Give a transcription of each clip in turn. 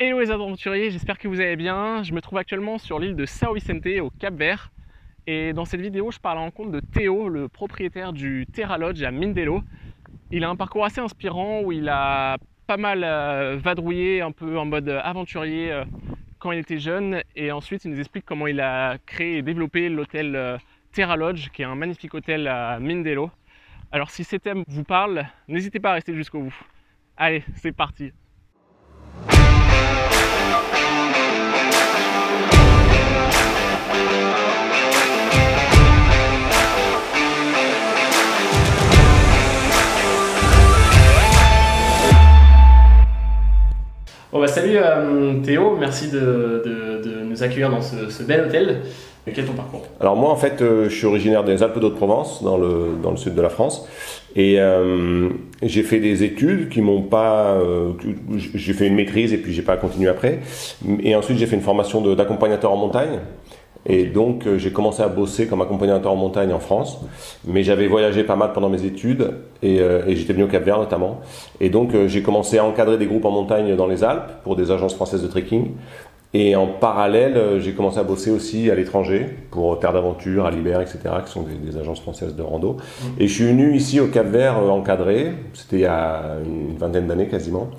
Hello les aventuriers, j'espère que vous allez bien. Je me trouve actuellement sur l'île de Sao Vicente au Cap Vert. Et dans cette vidéo, je parle en compte de Théo, le propriétaire du Terra Lodge à Mindelo. Il a un parcours assez inspirant où il a pas mal euh, vadrouillé, un peu en mode aventurier euh, quand il était jeune. Et ensuite, il nous explique comment il a créé et développé l'hôtel euh, Terra Lodge, qui est un magnifique hôtel à Mindelo. Alors si ces thèmes vous parlent, n'hésitez pas à rester jusqu'au bout. Allez, c'est parti Bon bah salut euh, Théo, merci de, de, nous accueillir dans ce, ce bel hôtel. Quel est ton parcours? Alors moi en fait euh, je suis originaire des Alpes d'Haute-Provence dans le, dans le sud de la France. Et euh, j'ai fait des études qui m'ont pas j'ai fait une maîtrise et puis j'ai pas continué après. Et ensuite j'ai fait une formation d'accompagnateur en montagne et donc euh, j'ai commencé à bosser comme accompagnateur en montagne en France, mais j'avais voyagé pas mal pendant mes études et, euh, et j'étais venu au Cap Vert notamment. Et donc euh, j'ai commencé à encadrer des groupes en montagne dans les Alpes pour des agences françaises de trekking. Et en parallèle, j'ai commencé à bosser aussi à l'étranger pour Terre d'Aventure, Alibert, etc., qui sont des, des, agences françaises de rando. Mmh. Et je suis venu ici au Cap Vert encadré, c'était il y a une vingtaine d'années quasiment.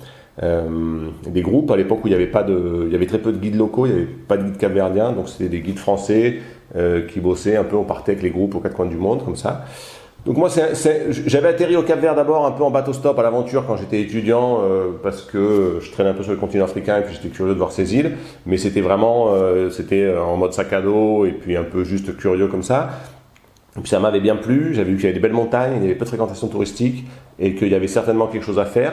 Euh, des groupes à l'époque où il y avait pas de, il y avait très peu de guides locaux, il n'y avait pas de guides capverdiens, donc c'était des guides français euh, qui bossaient un peu, on partait avec les groupes aux quatre coins du monde comme ça. Donc moi, j'avais atterri au Cap Vert d'abord un peu en bateau stop à l'aventure quand j'étais étudiant euh, parce que je traînais un peu sur le continent africain et puis j'étais curieux de voir ces îles. Mais c'était vraiment, c'était en mode sac à dos et puis un peu juste curieux comme ça. Et puis ça m'avait bien plu. J'avais vu qu'il y avait des belles montagnes, il y avait peu de fréquentation touristique et qu'il y avait certainement quelque chose à faire.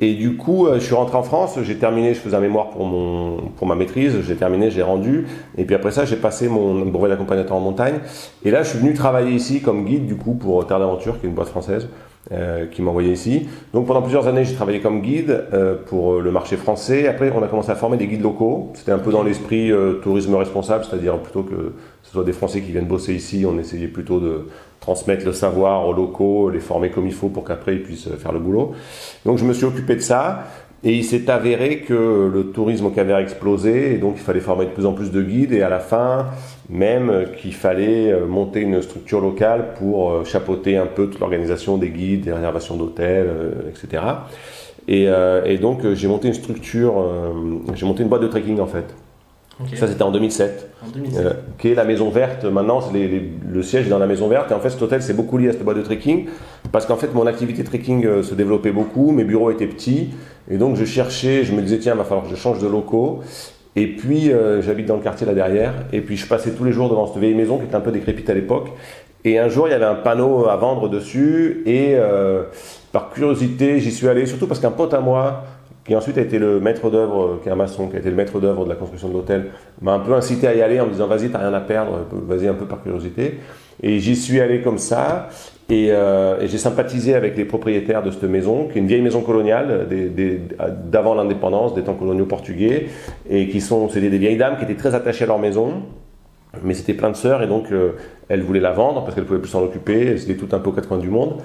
Et du coup, euh, je suis rentré en France, j'ai terminé, je faisais un mémoire pour, mon, pour ma maîtrise, j'ai terminé, j'ai rendu. Et puis après ça, j'ai passé mon brevet d'accompagnateur en montagne. Et là, je suis venu travailler ici comme guide, du coup, pour Terre d'Aventure, qui est une boîte française. Euh, qui m'envoyait ici. Donc pendant plusieurs années, j'ai travaillé comme guide euh, pour le marché français. Après, on a commencé à former des guides locaux. C'était un peu dans l'esprit euh, tourisme responsable, c'est-à-dire plutôt que ce soit des Français qui viennent bosser ici, on essayait plutôt de transmettre le savoir aux locaux, les former comme il faut pour qu'après ils puissent faire le boulot. Donc je me suis occupé de ça. Et il s'est avéré que le tourisme au cap explosait et donc il fallait former de plus en plus de guides et à la fin même qu'il fallait euh, monter une structure locale pour euh, chapeauter un peu toute l'organisation des guides, des réservations d'hôtels, euh, etc. Et, et donc j'ai monté une structure, j'ai monté une boîte de trekking en fait. Okay. Ça, c'était en 2007. En 2007. Euh, qui est la Maison Verte. Maintenant, les, les, le siège est dans la Maison Verte. Et en fait, cet hôtel, c'est beaucoup lié à cette boîte de trekking. Parce qu'en fait, mon activité trekking euh, se développait beaucoup. Mes bureaux étaient petits. Et donc, je cherchais, je me disais, tiens, il va falloir que je change de locaux. Et puis, euh, j'habite dans le quartier là derrière. Et puis, je passais tous les jours devant cette vieille maison qui était un peu décrépite à l'époque. Et un jour, il y avait un panneau à vendre dessus. Et par curiosité, j'y suis allé. Surtout parce qu'un pote à moi qui ensuite a été le maître d'œuvre, qui est un maçon, qui a été le maître d'œuvre de la construction de l'hôtel, m'a un peu incité à y aller en me disant vas-y, t'as rien à perdre, vas-y un peu par curiosité. Et j'y suis allé comme ça, et, euh, et j'ai sympathisé avec les propriétaires de cette maison, qui est une vieille maison coloniale d'avant l'indépendance, des temps coloniaux portugais, et qui sont, c'était des vieilles dames qui étaient très attachées à leur maison, mais c'était plein de sœurs, et donc euh, elles voulaient la vendre parce qu'elles pouvaient plus s'en occuper, c'était tout un peu aux quatre coins du monde.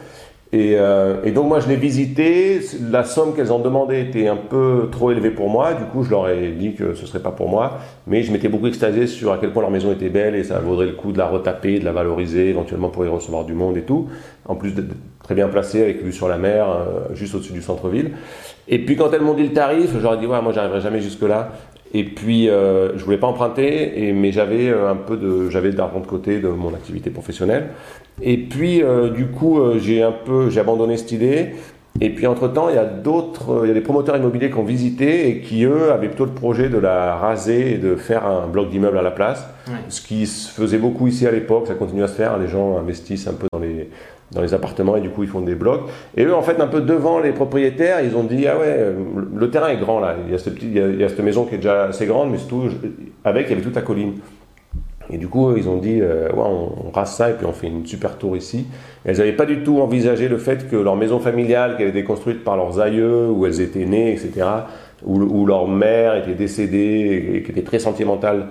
Et, euh, et, donc moi je l'ai visité, la somme qu'elles ont demandé était un peu trop élevée pour moi, du coup je leur ai dit que ce serait pas pour moi, mais je m'étais beaucoup extasié sur à quel point leur maison était belle et ça vaudrait le coup de la retaper, de la valoriser, éventuellement pour y recevoir du monde et tout, en plus d'être très bien placée avec vue sur la mer, euh, juste au-dessus du centre-ville. Et puis quand elles m'ont dit le tarif, ai dit ouais moi j'arriverai jamais jusque là, et puis, euh, je voulais pas emprunter, et, mais j'avais un peu de, j'avais de l'argent de côté de mon activité professionnelle. Et puis, euh, du coup, euh, j'ai un peu, j'ai abandonné cette idée. Et puis, entre temps, il y a d'autres, il y a des promoteurs immobiliers qui ont visité et qui, eux, avaient plutôt le projet de la raser et de faire un bloc d'immeuble à la place. Ce qui se faisait beaucoup ici à l'époque, ça continue à se faire. Les gens investissent un peu dans les, dans les appartements et du coup ils font des blocs. Et eux en fait un peu devant les propriétaires, ils ont dit ah ouais le terrain est grand là, il y a cette, petite, il y a, cette maison qui est déjà assez grande mais surtout avec il y avait toute la colline. Et du coup ils ont dit euh, ouais on, rase ça et puis on fait une super tour ici. Et elles n'avaient pas du tout envisagé le fait que leur maison familiale qui avait été construite par leurs aïeux où elles étaient nées etc. Où, leur mère était décédée et qui était très sentimentale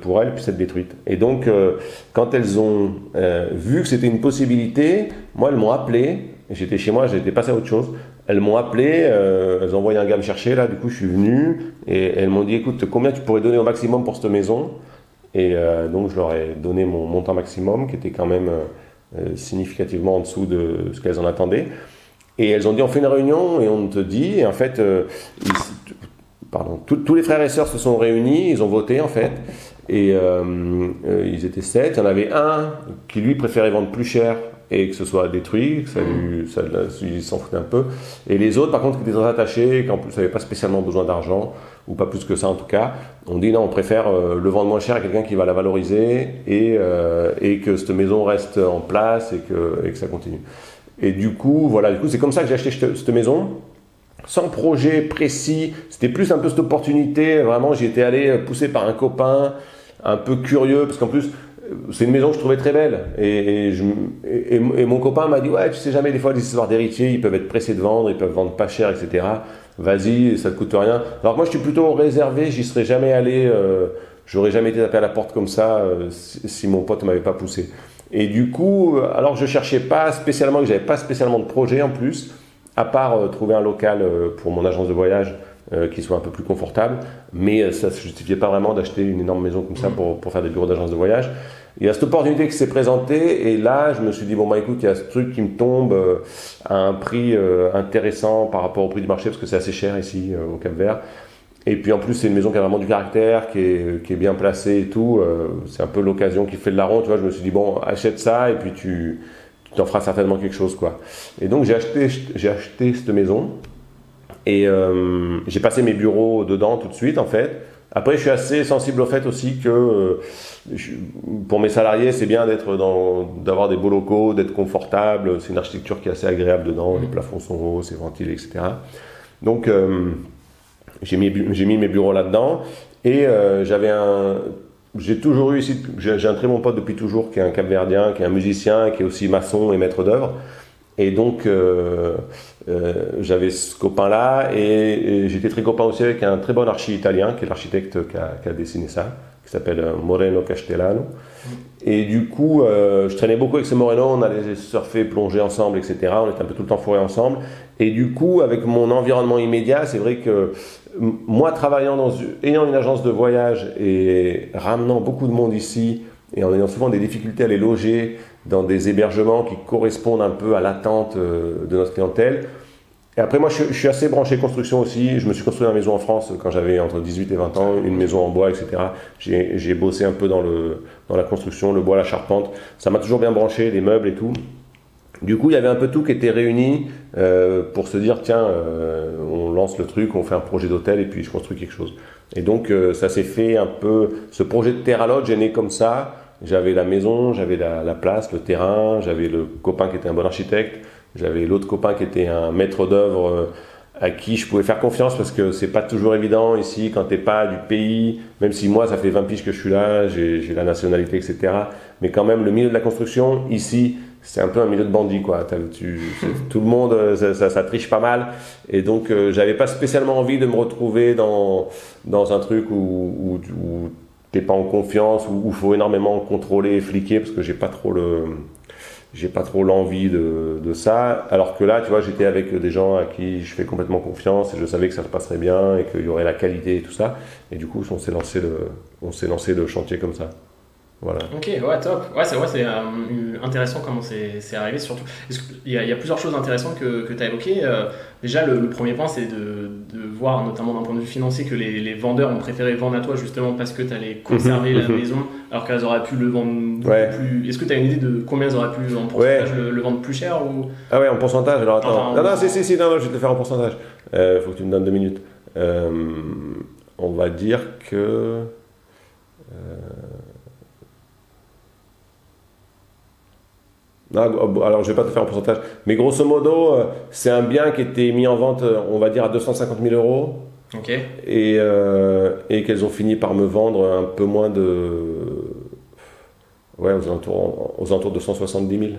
pour elles puisse être détruite. Et donc, euh, quand elles ont euh, vu que c'était une possibilité, moi, elles m'ont appelé, j'étais chez moi, j'étais passé à autre chose, elles m'ont appelé, euh, elles ont envoyé un gars me chercher, là, du coup, je suis venu, et elles m'ont dit, écoute, combien tu pourrais donner au maximum pour cette maison? Et euh, donc, je leur ai donné mon montant maximum, qui était quand même euh, significativement en dessous de ce qu'elles en attendaient. Et elles ont dit, on fait une réunion, et on te dit, en fait, pardon, tous les frères et sœurs se sont réunis, ils ont voté, en fait, et ils étaient sept, il y en avait un qui, lui, préférait vendre plus cher et que ce soit détruit, que ça lui, ça, s'en foutait un peu. Et les autres, par contre, qui étaient très attachés, qui en plus n'avaient pas spécialement besoin d'argent, ou pas plus que ça en tout cas, on dit non, on préfère euh, le vendre moins cher à quelqu'un qui va la valoriser et, euh, et que cette maison reste en place et que, et que ça continue. Et du coup, voilà, du coup, c'est comme ça que j'ai acheté cette, maison sans projet précis. C'était plus un peu cette opportunité. Vraiment, j'y étais allé poussé par un copain, un peu curieux, parce qu'en plus, c'est une maison que je trouvais très belle. Et, et, mon copain m'a dit Ouais, tu sais jamais, des fois, les histoires d'héritiers, ils peuvent être pressés de vendre, ils peuvent vendre pas cher, etc. Vas-y, ça te coûte rien. Alors moi, je suis plutôt réservé, j'y serais jamais allé, euh, j'aurais jamais été tapé à la porte comme ça euh, si, mon pote m'avait pas poussé. Et du coup, alors que je cherchais pas spécialement, que j'avais pas spécialement de projet en plus, à part euh, trouver un local pour mon agence de voyage qui soit un peu plus confortable, mais ça ne se justifiait pas vraiment d'acheter une énorme maison comme ça pour, pour faire des bureaux d'agence de voyage. Il y a cette opportunité qui s'est présentée et là, je me suis dit, bon, bah écoute, il y a ce truc qui me tombe euh, à un prix euh, intéressant par rapport au prix du marché parce que c'est assez cher ici euh, au Cap Vert. Et puis en plus, c'est une maison qui a vraiment du caractère, qui est, qui est bien placée et tout. c'est un peu l'occasion qui fait de la ronde, tu vois. Je me suis dit, bon, achète ça et puis tu t'en feras certainement quelque chose, quoi. Et donc, j'ai acheté, j'ai acheté cette maison et j'ai passé mes bureaux dedans tout de suite, en fait. Après, je suis assez sensible au fait aussi que euh, pour mes salariés, c'est bien d'être dans, d'avoir des beaux locaux, d'être confortable. C'est une architecture qui est assez agréable dedans. Les plafonds sont hauts, c'est ventilé, etc. Donc, euh, j'ai mis, j'ai mis mes bureaux là-dedans. Et euh, j'avais un, j'ai toujours eu ici, j'ai un très bon pote depuis toujours qui est un capverdien, qui est un musicien, qui est aussi maçon et maître d'œuvre. Et donc, euh, euh, j'avais ce copain-là et, j'étais très copain aussi avec un très bon archi italien, qui est l'architecte qui a, qui a, dessiné ça, qui s'appelle euh, Moreno Castellano. Et du coup, je traînais beaucoup avec ce Moreno, on allait surfer, plonger ensemble, etc. On était un peu tout le temps fourrés ensemble. Et du coup, avec mon environnement immédiat, c'est vrai que moi, travaillant dans, ayant une agence de voyage et ramenant beaucoup de monde ici, et en ayant souvent des difficultés à les loger, dans des hébergements qui correspondent un peu à l'attente euh, de notre clientèle. Et après, moi, je, suis assez branché construction aussi. Je me suis construit une maison en France quand j'avais entre 18 et 20 ans, une maison en bois, etc. J'ai bossé un peu dans, le, dans la construction, le bois, la charpente. Ça m'a toujours bien branché, les meubles et tout. Du coup, il y avait un peu tout qui était réuni euh, pour se dire tiens, euh, on lance le truc, on fait un projet d'hôtel et puis je construis quelque chose. Et donc, ça s'est fait un peu. Ce projet de Terra Lodge est né comme ça. J'avais la maison, j'avais la, place, le terrain, j'avais le copain qui était un bon architecte, j'avais l'autre copain qui était un maître d'œuvre euh, à qui je pouvais faire confiance parce que c'est pas toujours évident ici quand t'es pas du pays, même si moi ça fait 20 piges que je suis là, j'ai la nationalité, etc. Mais quand même, le milieu de la construction, ici, c'est un peu un milieu de bandits, quoi. Tu, tout le monde, euh, ça, ça, triche pas mal. Et donc, euh, j'avais pas spécialement envie de me retrouver dans, dans un truc où, où, où pas en confiance ou il faut énormément contrôler et fliquer parce que j'ai pas trop le j'ai pas trop l'envie de, de, ça alors que là tu vois j'étais avec des gens à qui je fais complètement confiance et je savais que ça se passerait bien et qu'il y aurait la qualité et tout ça et du coup on s'est lancé le on s'est lancé le chantier comme ça voilà. Ok, ouais, top. Ouais, c'est c'est euh, intéressant comment c'est arrivé. Surtout, il y, a, il y, a plusieurs choses intéressantes que, que tu as évoquées. Euh, déjà, le, premier point, c'est de, de, voir, notamment d'un point de vue financier, que les, les, vendeurs ont préféré vendre à toi justement parce que tu allais conserver la mhm. maison, alors qu'elles auraient pu le vendre plus. Est-ce que tu as une idée de combien elles auraient pu en pourcentage le, vendre plus cher ou... Ah ouais, en pourcentage. Alors attends. non, non, si, si, si, non, non, je vais te faire en pourcentage. Euh, faut que tu me donnes deux minutes. on va dire que. Alors, je vais pas te faire un pourcentage, mais grosso modo, euh, c'est un bien qui était mis en vente, euh, on va dire, à 250 000 euros. Ok. Et, euh, et qu'elles ont fini par me vendre un peu moins de. Ouais, aux alentours, aux alentours de 170 000.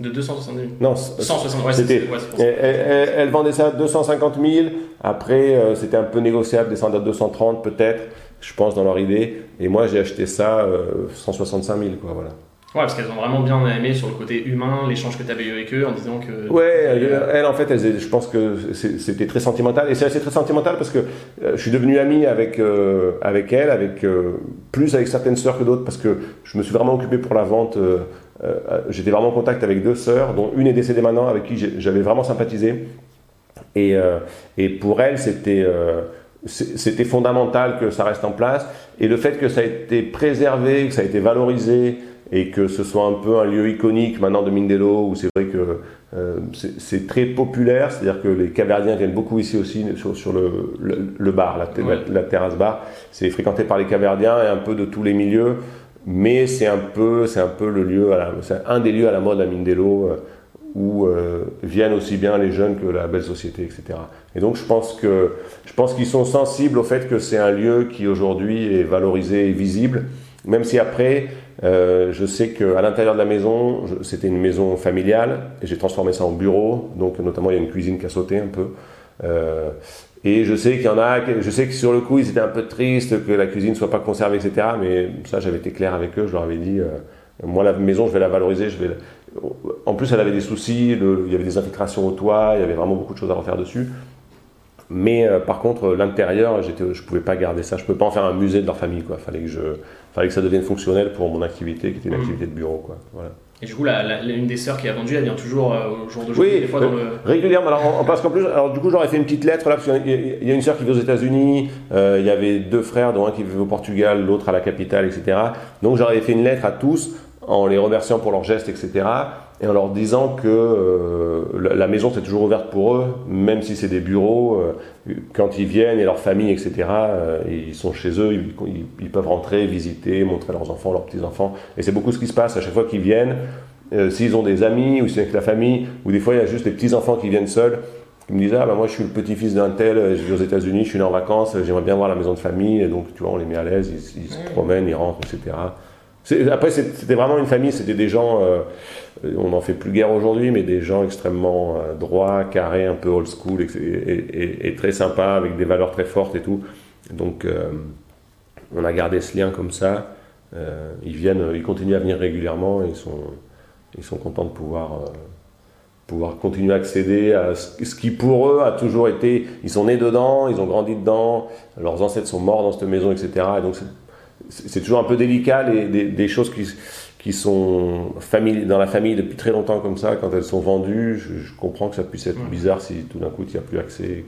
De 270 000 Non, 160 ouais, c'était. elle, vendait ça à 250 000. Après, c'était un peu négociable, descendre à 230 peut-être, je pense, dans leur idée. Et moi, j'ai acheté ça 165 000, quoi, voilà. Ouais, parce qu'elles ont vraiment bien aimé sur le côté humain l'échange que tu avais eu avec eux en disant que. Ouais, elle, en fait, je pense que c'était très sentimental. Et c'est assez très sentimental parce que euh, je suis devenu ami avec, euh, avec elle, avec, euh, plus avec certaines sœurs que d'autres parce que je me suis vraiment occupé pour la vente. J'étais vraiment en contact avec deux sœurs, dont une est décédée maintenant, avec qui j'avais vraiment sympathisé. Et, et pour elle, c'était c'était fondamental que ça reste en place. Et le fait que ça a été préservé, que ça a été valorisé, et que ce soit un peu un lieu iconique maintenant de Mindelo où c'est vrai que euh, c'est très populaire, c'est-à-dire que les caverdiens viennent beaucoup ici aussi sur, le, bar, la, terrasse bar. C'est fréquenté par les caverdiens et un peu de tous les milieux, mais c'est un peu, c'est un peu le lieu, c'est un des lieux à la mode à Mindelo euh, où euh, viennent aussi bien les jeunes que la belle société, etc. Et donc je pense que je pense qu'ils sont sensibles au fait que c'est un lieu qui aujourd'hui est valorisé et visible, même si après euh, je sais qu'à l'intérieur de la maison, c'était une maison familiale, et j'ai transformé ça en bureau, donc notamment il y a une cuisine qui a sauté un peu. Euh, et je sais qu'il y en a, je sais que sur le coup ils étaient un peu tristes que la cuisine ne soit pas conservée, etc. Mais ça j'avais été clair avec eux, je leur avais dit, euh, moi la maison je vais la valoriser, je vais. En plus elle avait des soucis, il y avait des infiltrations au toit, il y avait vraiment beaucoup de choses à refaire dessus. Mais par contre, l'intérieur, je ne pouvais pas garder ça. Je ne pouvais pas en faire un musée de leur famille. Il fallait que je, fallait que ça devienne fonctionnel pour mon activité, qui était une mm. activité de bureau. Quoi. Voilà. Et du coup, la, une des sœurs qui a vendu, elle vient toujours euh, au jour d'aujourd'hui, oui, des fois dans le... régulièrement. Alors, parce qu'en plus, alors du coup, j'aurais fait une petite lettre là, parce qu'il y a une sœur qui vit aux États-Unis, euh, il y avait deux frères, dont un qui vivait au Portugal, l'autre à la capitale, etc. Donc, j'aurais fait une lettre à tous en les remerciant pour leurs gestes, etc et en leur disant que euh, la maison c'est toujours ouverte pour eux, même si c'est des bureaux, euh, quand ils viennent et leur famille, etc., euh, ils sont chez eux, ils, peuvent rentrer, visiter, montrer leurs enfants, leurs petits-enfants. Et c'est beaucoup ce qui se passe à chaque fois qu'ils viennent, s'ils ont des amis ou c'est avec la famille, ou des fois il y a juste des petits-enfants qui viennent seuls, qui me disent Ah, ben moi je suis le petit-fils d'un tel, je vis aux États-Unis, je suis né en vacances, j'aimerais bien voir la maison de famille, et donc tu vois, on les met à l'aise, ils, se promènent, ils rentrent, etc. Après, c'était vraiment une famille, c'était des gens, on n'en fait plus guère aujourd'hui, mais des gens extrêmement euh, droits, carrés, un peu old school et, très sympas, avec des valeurs très fortes et tout. Donc, euh, on a gardé ce lien comme ça. ils viennent, ils continuent à venir régulièrement et ils sont, ils sont contents de pouvoir, pouvoir continuer à accéder à ce qui pour eux a toujours été, ils sont nés dedans, ils ont grandi dedans, leurs ancêtres sont morts dans cette maison, etc. Et donc, c'est toujours un peu délicat, les, des, choses qui, qui sont dans la famille depuis très longtemps comme ça, quand elles sont vendues, je, comprends que ça puisse être bizarre si tout d'un coup il n'y a plus accès.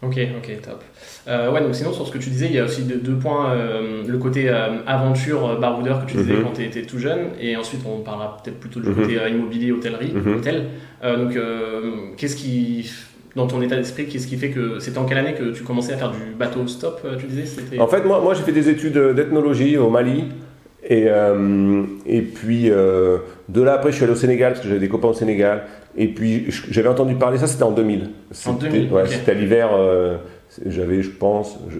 Ok, ok, top. Euh, ouais, donc sinon, sur ce que tu disais, il y a aussi deux, points. Euh, le côté euh, aventure baroudeur que tu disais mhm. quand tu étais tout jeune, et ensuite on parlera peut-être plutôt du mhm. côté immobilier, hôtellerie, mhm. hôtel. donc, qu'est-ce qui dans ton état d'esprit Qu'est-ce qui fait que c'était en quelle année que tu commençais à faire du bateau stop Tu disais En fait, moi, moi j'ai fait des études d'ethnologie au Mali. Et, euh, et puis euh, de là, après, je suis allé au Sénégal parce que j'avais des copains au Sénégal. Et puis j'avais entendu parler, ça c'était en 2000. En 2000 ouais, C'était à l'hiver, j'avais, je pense, je,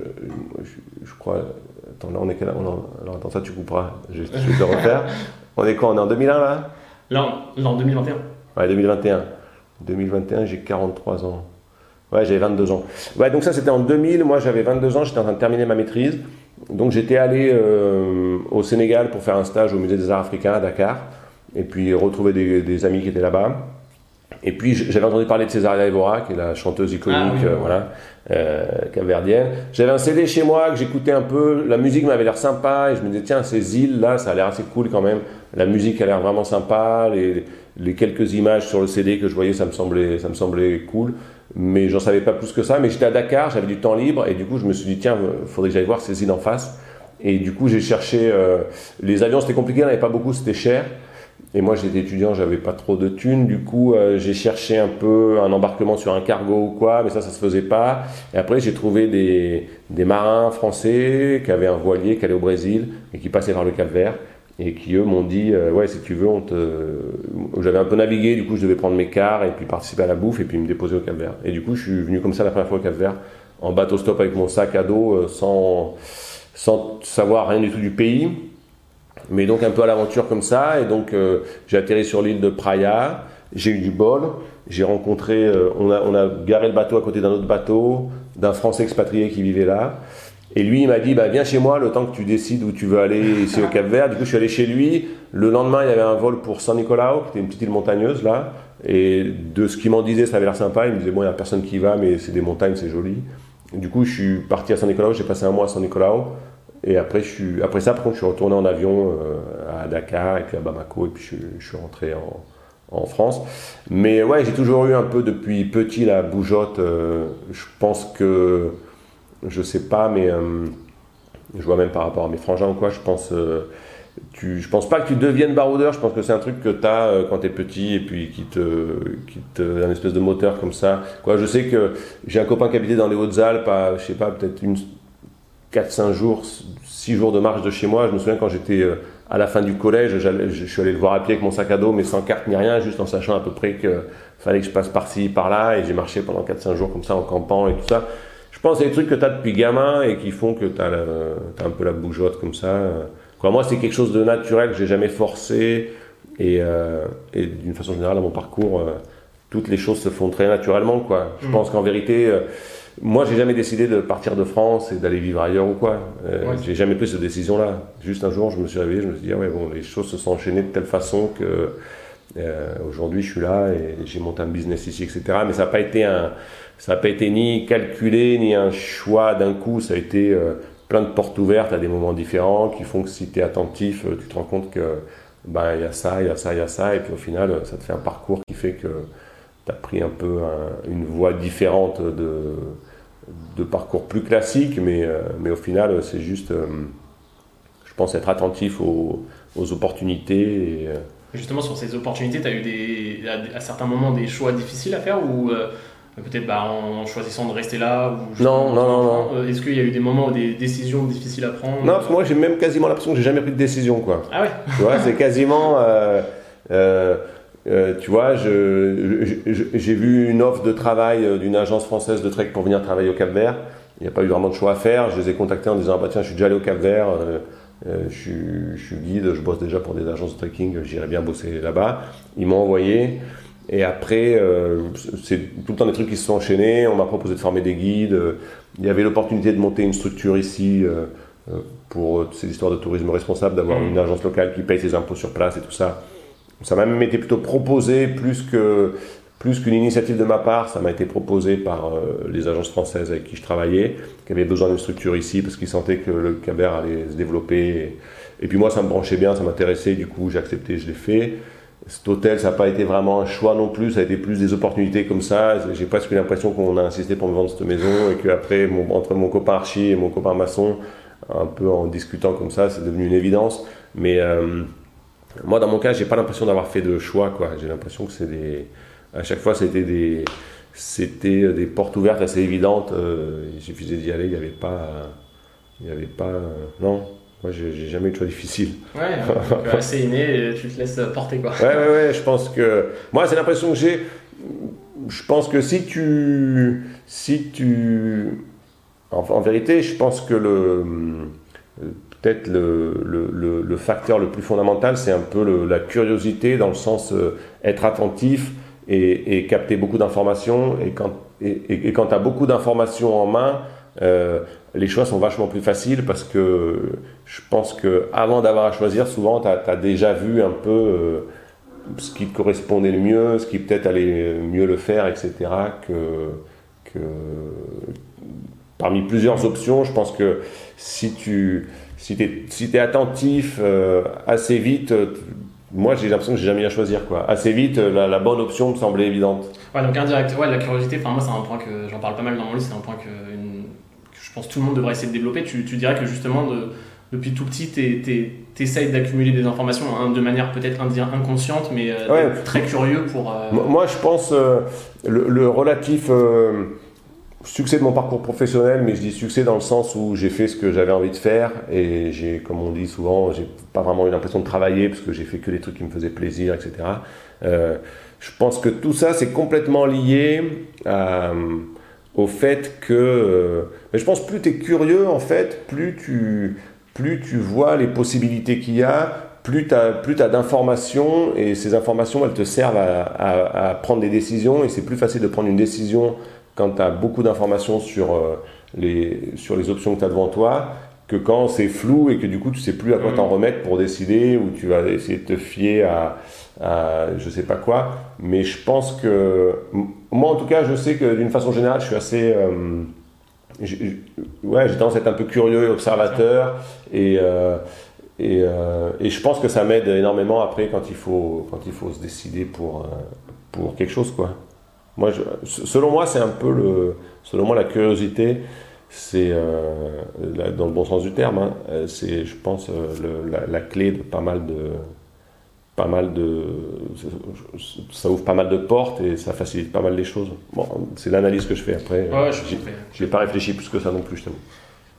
je, crois. Attends, là on est quel Alors attends, ça tu couperas, je, je vais te refaire. on est quoi On est en 2001 là? Là, en 2021. Ouais, 2021. 2021, j'ai 43 ans. Ouais, j'avais 22 ans. Ouais, donc ça c'était en 2000. Moi j'avais 22 ans, j'étais en train de terminer ma maîtrise. Donc j'étais allé euh, au Sénégal pour faire un stage au Musée des Arts Africains à Dakar. Et puis retrouver des, amis qui étaient là-bas. Et puis j'avais entendu parler de Césaria Evora, qui est la chanteuse iconique, ah euh, voilà, euh, caverdienne. J'avais un CD chez moi que j'écoutais un peu. La musique m'avait l'air sympa et je me disais tiens ces îles là, ça a l'air assez cool quand même. La musique a l'air vraiment sympa. Les, les quelques images sur le CD que je voyais, ça me semblait, ça me semblait cool. Mais j'en savais pas plus que ça. Mais j'étais à Dakar, j'avais du temps libre et du coup je me suis dit tiens, faudrait que j'aille voir ces îles en face. Et du coup j'ai cherché. Euh, les avions c'était compliqué, il n'y en avait pas beaucoup, c'était cher. Et moi j'étais étudiant, j'avais pas trop de thunes. Du coup euh, j'ai cherché un peu un embarquement sur un cargo ou quoi, mais ça ça se faisait pas. Et après j'ai trouvé des, marins français qui avaient un voilier qui allait au Brésil et qui passaient par le Cap Vert et qui eux m'ont dit euh, ouais si tu veux on te j'avais un peu navigué du coup je devais prendre mes cars et puis participer à la bouffe et puis me déposer au Cap Vert et du coup je suis venu comme ça la première fois au Cap Vert en bateau stop avec mon sac à dos euh, sans sans savoir rien du tout du pays. Mais donc un peu à l'aventure comme ça. Et donc euh, j'ai atterri sur l'île de Praia. J'ai eu du bol. J'ai rencontré on a on a garé le bateau à côté d'un autre bateau d'un français expatrié qui vivait là Et lui, il m'a dit, bah, viens chez moi le temps que tu décides où tu veux aller ici au Cap Vert. Du coup, je suis allé chez lui. Le lendemain, il y avait un vol pour San Nicolao, qui était une petite île montagneuse là. Et de ce qu'il m'en disait, ça avait l'air sympa. Il me disait, bon, il n'y a personne qui va, mais c'est des montagnes, c'est joli. Du coup, je suis parti à San Nicolao, j'ai passé un mois à San Nicolao. Et après, je suis, après ça, par contre, je suis retourné en avion euh, à Dakar et puis à Bamako, et puis je, suis rentré en, en, France. Mais ouais, j'ai toujours eu un peu depuis petit la bougeotte. Euh, je pense que, je sais pas, mais euh, je vois même par rapport à mes frangins ou quoi, je pense tu, je pense pas que tu deviennes baroudeur, je pense que c'est un truc que tu as euh, quand tu es petit et puis qui te, qui te, un espèce de moteur comme ça. Quoi, je sais que j'ai un copain qui habitait dans les Hautes-Alpes, je sais pas, peut-être une 4-5 jours, 6 jours de marche de chez moi. Je me souviens quand j'étais euh, à la fin du collège, je suis allé le voir à pied avec mon sac à dos, mais sans carte ni rien, juste en sachant à peu près qu'il fallait que je passe par-ci, par-là, et j'ai marché pendant 4-5 jours comme ça en campant et tout ça. Je pense des trucs que tu as depuis gamin et qui font que tu as, as, un peu la bougeotte comme ça moi, c'est quelque chose de naturel que j'ai jamais forcé. Et, euh, et d'une façon générale, dans mon parcours, euh, toutes les choses se font très naturellement. Quoi. Je mm. pense qu'en vérité, euh, moi, j'ai jamais décidé de partir de France et d'aller vivre ailleurs ou quoi. J'ai jamais pris cette décision-là. Juste un jour, je me suis réveillé, je me suis dit, ah ouais, bon, les choses se sont enchaînées de telle façon que aujourd'hui, je suis là et j'ai monté un business ici, etc. Mais ça n'a pas été un, ça n'a pas été ni calculé ni un choix d'un coup. Ça a été plein de portes ouvertes à des moments différents qui font que si tu es attentif, euh, tu te rends compte que bah, il y a ça, il y a ça, il y a ça, et puis au final, ça te fait un parcours qui fait que tu as pris un peu une voie différente de, de parcours plus classique, mais, euh, mais au final, c'est juste, euh, je pense, être attentif aux, opportunités. Justement, sur ces opportunités, tu as eu des, à, certains moments des choix difficiles à faire ou peut-être bah, en choisissant de rester là ou Non, non, non, non. Euh, est-ce qu'il y a eu des moments où des décisions difficiles à prendre Non, parce que moi j'ai même quasiment l'impression que j'ai jamais pris de décision. Quoi. Ah ouais Tu vois, c'est quasiment. Euh, euh, tu vois, j'ai vu une offre de travail d'une agence française de trek pour venir travailler au Cap Vert. Il n'y a pas eu vraiment de choix à faire. Je les ai contactés en disant ah bah tiens, je suis déjà allé au Cap Vert. je, suis, je, suis, guide, je bosse déjà pour des agences de trekking, j'irai bien bosser là-bas. Ils m'ont envoyé. Et après, euh, c'est tout le temps des trucs qui se sont enchaînés. On m'a proposé de former des guides. Il y avait l'opportunité de monter une structure ici euh, euh, pour ces histoires de tourisme responsable, d'avoir mmh. une agence locale qui paye ses impôts sur place et tout ça. Ça m'a même été plutôt proposé plus que plus qu'une initiative de ma part, ça m'a été proposé par les agences françaises avec qui je travaillais, qui avaient besoin d'une structure ici parce qu'ils sentaient que le Caber allait se développer. Et, et, puis moi, ça me branchait bien, ça m'intéressait, du coup j'ai accepté, je l'ai fait. Cet hôtel, ça n'a pas été vraiment un choix non plus, ça a été plus des opportunités comme ça. J'ai presque l'impression qu'on a insisté pour me vendre cette maison et qu'après, entre mon copain Archie et mon copain maçon, un peu en discutant comme ça, c'est devenu une évidence. Mais euh, moi, dans mon cas, j'ai pas l'impression d'avoir fait de choix. J'ai l'impression que c'est des. À chaque fois, c'était des. C'était des portes ouvertes assez évidentes. Euh, il suffisait d'y aller, il n'y avait pas. Il n'y avait pas. non, moi, j'ai jamais eu de choix difficile. Ouais, assez inné, tu te laisses porter quoi. Ouais, ouais, ouais, je pense que. Moi, c'est l'impression que j'ai. Je pense que si tu. Si tu. En, vérité, je pense que le. Peut-être le, le, le, facteur le plus fondamental, c'est un peu la curiosité, dans le sens euh, être attentif et, et, capter beaucoup d'informations. Et quand, et, et quand tu as beaucoup d'informations en main, euh, les choix sont vachement plus faciles parce que je pense que avant d'avoir à choisir, souvent tu as, déjà vu un peu euh, ce qui te correspondait le mieux, ce qui peut-être allait mieux le faire, etc. Que, parmi plusieurs options, je pense que si tu si es, si attentif euh, assez vite, moi j'ai l'impression que j'ai jamais à choisir quoi. Assez vite, la, bonne option me semblait évidente. Ouais, donc indirect, ouais, la curiosité, enfin moi c'est un point que j'en parle pas mal dans mon livre, c'est un point que je pense tout le monde devrait essayer de développer. Tu, dirais que justement, depuis tout petit, tu essayes d'accumuler des informations hein, de manière peut-être inconsciente, mais euh, très curieux pour. Euh, moi, je pense euh, le, relatif succès de mon parcours professionnel, mais je dis succès dans le sens où j'ai fait ce que j'avais envie de faire et j'ai, comme on dit souvent, j'ai pas vraiment eu l'impression de travailler parce que j'ai fait que des trucs qui me faisaient plaisir, etc. je pense que tout ça, c'est complètement lié à au fait que. Euh, mais je pense plus tu es curieux, en fait, plus tu, plus tu vois les possibilités qu'il y a, plus tu as, plus as d'informations, et ces informations, elles te servent à, prendre des décisions, et c'est plus facile de prendre une décision quand tu as beaucoup d'informations sur, euh, les, sur les options que tu as devant toi que quand c'est flou et que du coup tu sais plus à quoi t'en remettre pour décider ou tu vas essayer de te fier à, à je sais pas quoi. Mais je pense que moi en tout cas je sais que d'une façon générale je suis assez euh, ouais j'ai tendance à être un peu curieux et observateur et euh, et, euh, et, je pense que ça m'aide énormément après quand il faut quand il faut se décider pour pour quelque chose quoi. Moi je, selon moi c'est un peu le selon moi la curiosité c'est euh, dans le bon sens du terme, hein, euh, c'est, je pense, euh, le, la, la, clé de pas mal de, pas mal de, ça ouvre pas mal de portes et ça facilite pas mal les choses. Bon, c'est l'analyse que je fais après. Ouais, je n'ai pas réfléchi plus que ça non plus, justement.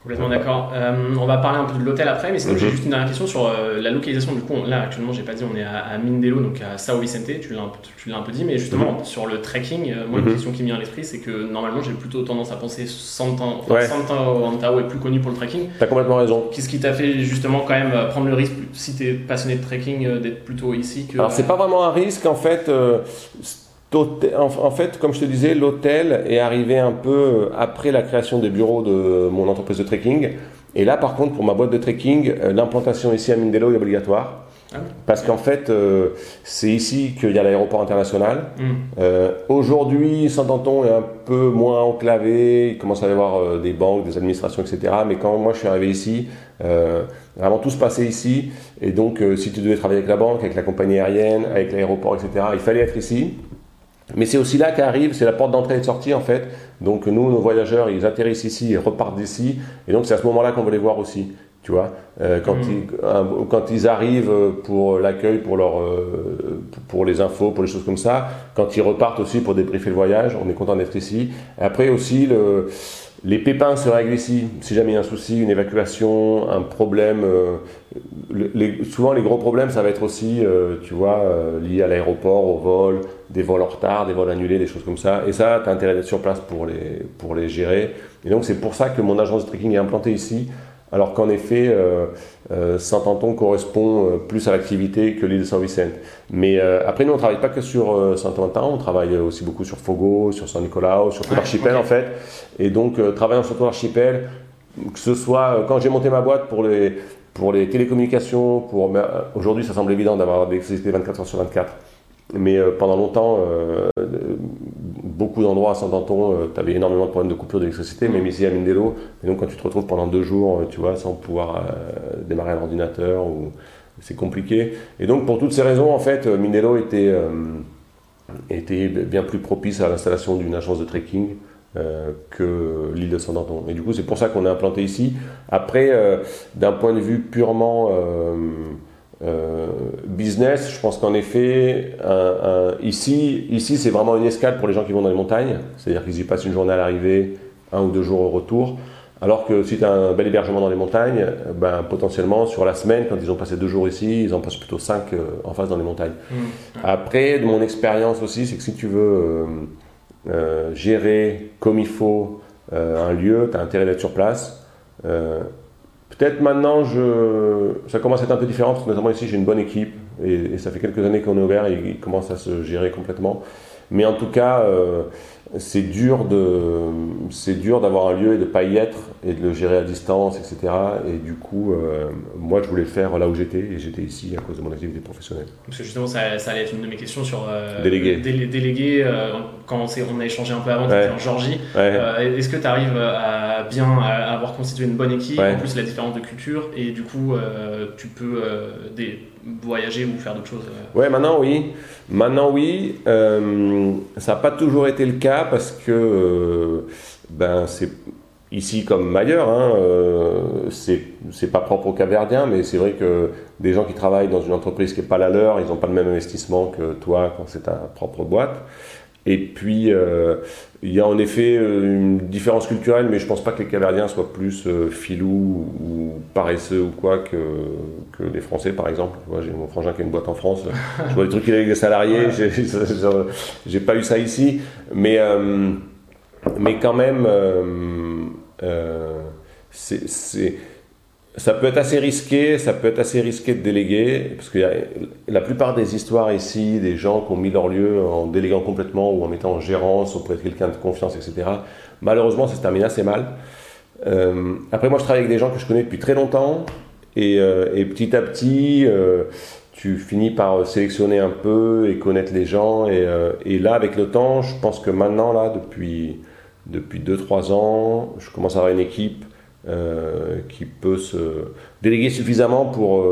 Complètement d'accord. Euh, on va parler un peu de l'hôtel après, mais sinon j'ai mhm. juste une dernière question sur euh, la localisation. Du coup, là actuellement, j'ai pas dit, on est à, Mindelo, donc à Sao Vicente. Tu l'as un, peu dit, mais justement mhm. sur le trekking, euh, moi une mhm. question qui me vient à l'esprit, c'est que normalement j'ai plutôt tendance à penser Santa, enfin, Santa Antao est plus connu pour le trekking. T'as complètement raison. Qu'est-ce qui t'a fait justement quand même prendre le risque, si t'es passionné de trekking, d'être plutôt ici que, Alors c'est pas vraiment un risque en fait en fait, comme je te disais, l'hôtel est arrivé un peu après la création des bureaux de mon entreprise de trekking. Et là, par contre, pour ma boîte de trekking, euh, l'implantation ici à Mindelo est obligatoire. Ah Parce qu'en fait, euh, c'est ici qu'il y a l'aéroport international. Hmm. Euh, aujourd'hui, Saint-Anton est un peu moins enclavé. Il commence à y avoir des banques, des administrations, etc. Mais quand moi je suis arrivé ici, vraiment tout se passait ici. Et donc, si tu devais travailler avec la banque, avec la compagnie aérienne, avec l'aéroport, etc., il fallait être ici. Mais c'est aussi là qu'arrive, c'est la porte d'entrée et de sortie en fait. Donc nous, nos voyageurs, ils atterrissent ici et repartent d'ici. Et donc c'est à ce moment-là qu'on veut les voir aussi. Tu vois, euh, quand, mm. ils, quand ils arrivent pour l'accueil, pour, leur, euh, pour les infos, pour les choses comme ça, quand ils repartent aussi pour débriefer le voyage, on est content d'être ici. après aussi, le, les pépins se règlent ici. Si jamais il y a un souci, une évacuation, un problème, euh, souvent les gros problèmes, ça va être aussi, euh, tu vois, euh, lié à l'aéroport, au vol, des vols en retard, des vols annulés, des choses comme ça. Et ça, tu as intérêt d'être sur place pour les, pour les gérer. Et donc c'est pour ça que mon agence de trekking est implantée ici alors qu'en effet, euh, Saint-Anton correspond euh, plus à l'activité que l'île de Saint-Vicente. Mais après, nous, on ne travaille pas que sur Saint-Anton, on travaille aussi beaucoup sur Fogo, sur Saint-Nicolas, sur tout l'archipel en fait. Et donc, travaillant sur tout l'archipel, que ce soit quand j'ai monté ma boîte pour les, pour les télécommunications, pour, aujourd'hui, ça semble évident d'avoir de l'électricité 24 heures sur 24. Mais pendant longtemps, beaucoup d'endroits à Saint-Anton, euh, tu avais énormément de problèmes de coupure d'électricité, même ici à Mindelo. Et donc quand tu te retrouves pendant deux jours, euh, tu vois, sans pouvoir euh, démarrer un ordinateur, c'est compliqué. Et donc pour toutes ces raisons, en fait, Mindelo était, bien plus propice à l'installation d'une agence de trekking. que l'île de Saint-Anton. Et du coup, c'est pour ça qu'on est implanté ici. Après, d'un point de vue purement business, je pense qu'en effet, ici, ici c'est vraiment une escale pour les gens qui vont dans les montagnes. C'est-à-dire qu'ils y passent une journée à l'arrivée, un ou deux jours au retour. Alors que si tu as un bel hébergement dans les montagnes, ben, potentiellement sur la semaine, quand ils ont passé deux jours ici, ils en passent plutôt cinq euh, en face dans les montagnes. Mmh. Après, de mon expérience aussi, c'est que si tu veux euh, gérer comme il faut un lieu, tu as intérêt d'être sur place. Peut-être maintenant, je, ça commence à être un peu différent parce que notamment ici j'ai une bonne équipe et, ça fait quelques années qu'on est ouvert et il commence à se gérer complètement. Mais en tout cas, euh, c'est dur de, c'est dur d'avoir un lieu et de pas y être et de le gérer à distance, etc. Et du coup, euh, moi, je voulais le faire là où j'étais et j'étais ici à cause de mon activité professionnelle. Parce que justement, ça, ça allait être une de mes questions sur euh, délégué. délégué euh, quand on, on, a échangé un peu avant, tu étais en Georgie. Est-ce que tu arrives à bien avoir constitué une bonne équipe En plus, la différence de culture et du coup, tu peux des, voyager ou faire d'autres choses Ouais, maintenant oui. Maintenant oui. ça n'a pas toujours été le cas parce que euh, ben, c'est ici comme ailleurs, hein, euh, c'est pas propre aux Caverdiens, mais c'est vrai que des gens qui travaillent dans une entreprise qui n'est pas la leur, ils n'ont pas le même investissement que toi quand c'est ta propre boîte. Et puis, euh, il y a en effet euh, une différence culturelle, mais je pense pas que les Caverdiens soient plus euh, filous ou paresseux ou quoi que, que les Français, par exemple. J'ai mon frangin qui a une boîte en France. Je vois des trucs avec des salariés. J'ai pas eu ça ici, mais euh, mais quand même, c'est ça peut être assez risqué, ça peut être assez risqué de déléguer, parce que la plupart des histoires ici, des gens qui ont mis leur lieu en déléguant complètement ou en mettant en gérance auprès de quelqu'un de confiance, etc., malheureusement, ça se termine assez mal. Euh, après, moi, je travaille avec des gens que je connais depuis très longtemps. Et, et petit à petit, tu finis par sélectionner un peu et connaître les gens. Et, là, avec le temps, je pense que maintenant, là, depuis 2-3 ans, je commence à avoir une équipe qui peut se déléguer suffisamment pour,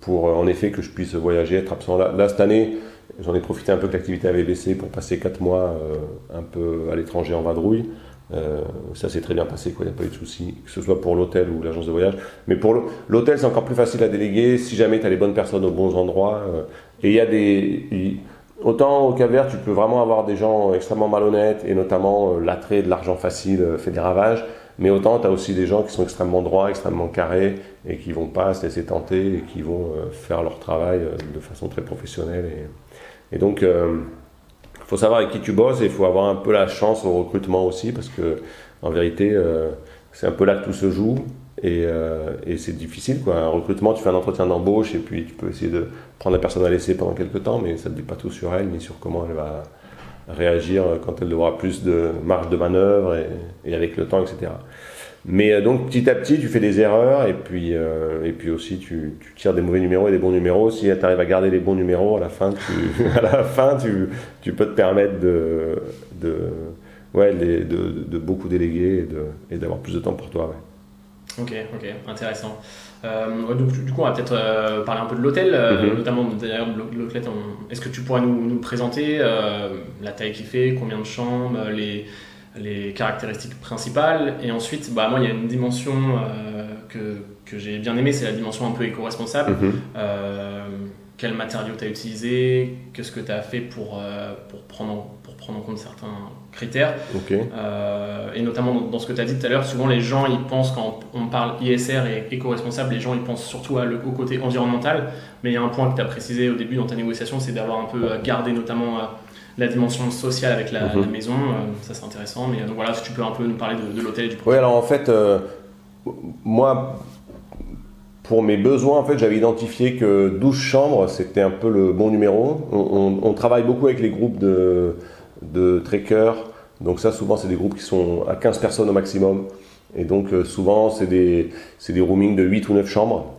pour, en effet, que je puisse voyager, être absent. Là, là cette année, J'en ai profité un peu que l'activité avait baissé pour passer 4 mois euh, un peu à l'étranger en vadrouille. Euh, ça s'est très bien passé, il n'y a pas eu de souci, que ce soit pour l'hôtel ou l'agence de voyage. Mais pour l'hôtel, c'est encore plus facile à déléguer si jamais tu as les bonnes personnes aux bons endroits. Euh. et il y a des. autant au Cap tu peux vraiment avoir des gens extrêmement malhonnêtes et notamment l'attrait de l'argent facile fait des ravages. Mais autant tu as aussi des gens qui sont extrêmement droits, extrêmement carrés et qui vont pas se laisser tenter et qui vont faire leur travail de façon très professionnelle. Et, donc, il euh, faut savoir avec qui tu bosses et il faut avoir un peu la chance au recrutement aussi parce que, en vérité, euh, c'est un peu là que tout se joue. Et, euh, c'est difficile. Quoi. Un recrutement, tu fais un entretien d'embauche et puis tu peux essayer de prendre la personne à laisser pendant quelques temps, mais ça ne dit pas tout sur elle ni sur comment elle va réagir quand elle aura plus de marge de manœuvre et, avec le temps, etc. Mais euh, donc petit à petit, tu fais des erreurs et puis, euh, et puis aussi tu, tires des mauvais numéros et des bons numéros. Si tu arrives à garder les bons numéros, à la fin, tu, à la fin, tu, peux te permettre de, de, ouais, de, beaucoup déléguer et d'avoir plus de temps pour toi. Ok, ok, intéressant. Euh, donc, du coup, on va peut-être parler un peu de l'hôtel, mm-hmm. notamment d'ailleurs l'hôtel. Est-ce que tu pourrais nous, nous présenter la taille qu'il fait, combien de chambres, les, les caractéristiques principales. Et ensuite, bah, moi, il y a une dimension euh, que, que j'ai bien aimée, c'est la dimension un peu éco-responsable. Mhm. Euh, quel matériau tu as utilisé? Qu'est-ce que tu as fait pour, euh, pour, prendre en, pour prendre en compte certains critères? Et notamment dans, ce que tu as dit tout à l'heure, souvent les gens, ils pensent quand on parle ISR et éco-responsable, les gens, ils pensent surtout à le, au côté environnemental. Mais il y a un point que tu as précisé au début dans ta négociation, c'est d'avoir un peu gardé notamment la dimension sociale avec la, mhm. maison, euh, ça c'est intéressant. Mais donc voilà, si tu peux un peu nous parler de, l'hôtel et du projet. Oui, alors en fait, euh, moi, pour mes besoins, en fait, j'avais identifié que 12 chambres, c'était un peu le bon numéro. On, travaille beaucoup avec les groupes de, de trekkers. Donc ça, souvent, c'est des groupes qui sont à 15 personnes au maximum. Et donc, euh, souvent, c'est des, des roomings de 8 ou 9 chambres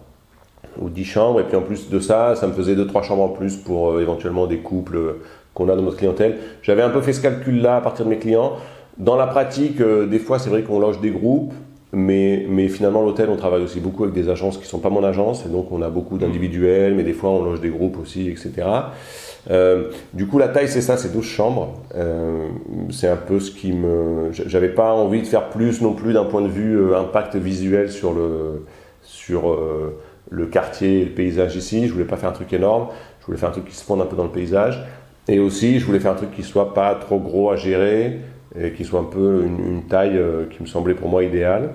ou 10 chambres. Et puis en plus de ça, ça me faisait 2-3 chambres en plus pour éventuellement des couples qu'on a dans notre clientèle. J'avais un peu fait ce calcul-là à partir de mes clients. Dans la pratique, euh, des fois, c'est vrai qu'on loge des groupes, mais, mais finalement, l'hôtel, on travaille aussi beaucoup avec des agences qui ne sont pas mon agence, et donc on a beaucoup d'individuels, mais des fois, on loge des groupes aussi, etc. Euh, du coup, la taille, c'est ça, c'est 12 chambres. Euh, c'est un peu ce qui me. J'avais pas envie de faire plus non plus d'un point de vue impact visuel sur le, sur, le quartier et le paysage ici. Je voulais pas faire un truc énorme. Je voulais faire un truc qui se fonde un peu dans le paysage. Et aussi, je voulais faire un truc qui soit pas trop gros à gérer, et qui soit un peu une, taille euh, qui me semblait pour moi idéale.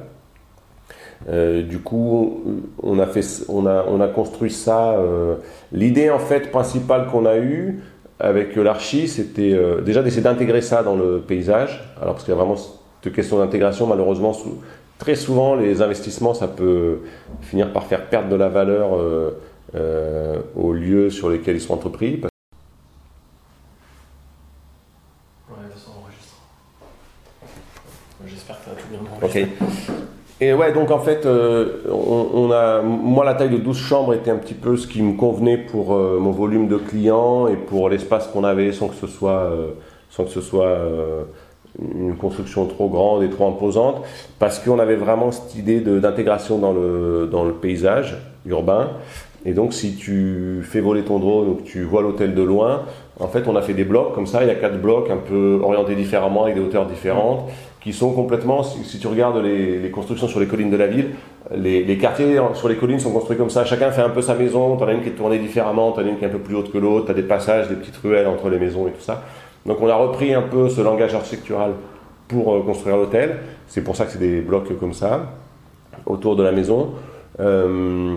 Euh, du coup, on a, fait, on a, on a construit ça. Euh, l'idée en fait principale qu'on a eue avec l'archi, c'était déjà d'essayer d'intégrer ça dans le paysage. Alors parce qu'il y a vraiment cette question d'intégration, malheureusement, très souvent les investissements, ça peut finir par faire perdre de la valeur aux lieux sur lesquels ils sont entrepris. Ok. Et ouais, donc en fait, euh, on, a, moi la taille de 12 chambres était un petit peu ce qui me convenait pour euh, mon volume de clients et pour l'espace qu'on avait sans que ce soit, euh, sans que ce soit une construction trop grande et trop imposante, parce qu'on avait vraiment cette idée d'intégration dans le, dans le paysage urbain. Et donc si tu fais voler ton drone ou que tu vois l'hôtel de loin, en fait on a fait des blocs comme ça, il y a quatre blocs un peu orientés différemment avec des hauteurs différentes qui sont complètement, si, tu regardes les, constructions sur les collines de la ville, les, quartiers sur les collines sont construits comme ça. Chacun fait un peu sa maison. Tu en as une qui est tournée différemment, tu en as une qui est un peu plus haute que l'autre, tu as des passages, des petites ruelles entre les maisons et tout ça. Donc on a repris un peu ce langage architectural pour euh, construire l'hôtel. C'est pour ça que c'est des blocs comme ça, autour de la maison. Euh,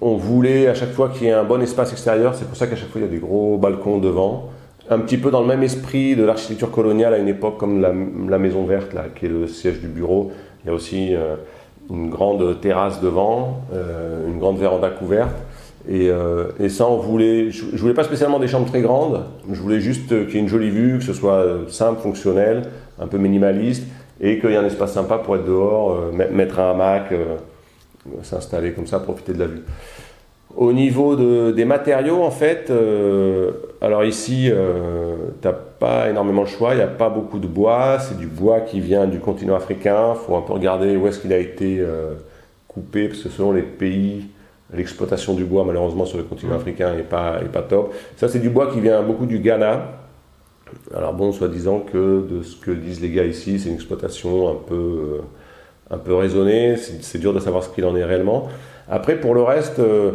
on voulait à chaque fois qu'il y ait un bon espace extérieur, c'est pour ça qu'à chaque fois il y a des gros balcons devant un petit peu dans le même esprit de l'architecture coloniale à une époque comme la, Maison Verte, là, qui est le siège du bureau. Il y a aussi euh, une grande terrasse devant, euh, une grande véranda couverte. Et, euh, et, ça, on voulait. Je, ne voulais pas spécialement des chambres très grandes. Je voulais juste qu'il y ait une jolie vue, que ce soit simple, fonctionnel, un peu minimaliste, et qu'il y a un espace sympa pour être dehors, mettre un hamac, s'installer comme ça, profiter de la vue. Au niveau des matériaux, en fait, alors ici, tu n'as pas énormément de choix, il n'y a pas beaucoup de bois, c'est du bois qui vient du continent africain, il faut un peu regarder où est-ce qu'il a été coupé, parce que selon les pays, l'exploitation du bois, malheureusement, sur le continent africain n'est pas, est pas top. Ça, c'est du bois qui vient beaucoup du Ghana. Alors bon, soi-disant que de ce que disent les gars ici, c'est une exploitation un peu, euh, un peu raisonnée, c'est dur de savoir ce qu'il en est réellement. Après, pour le reste, euh,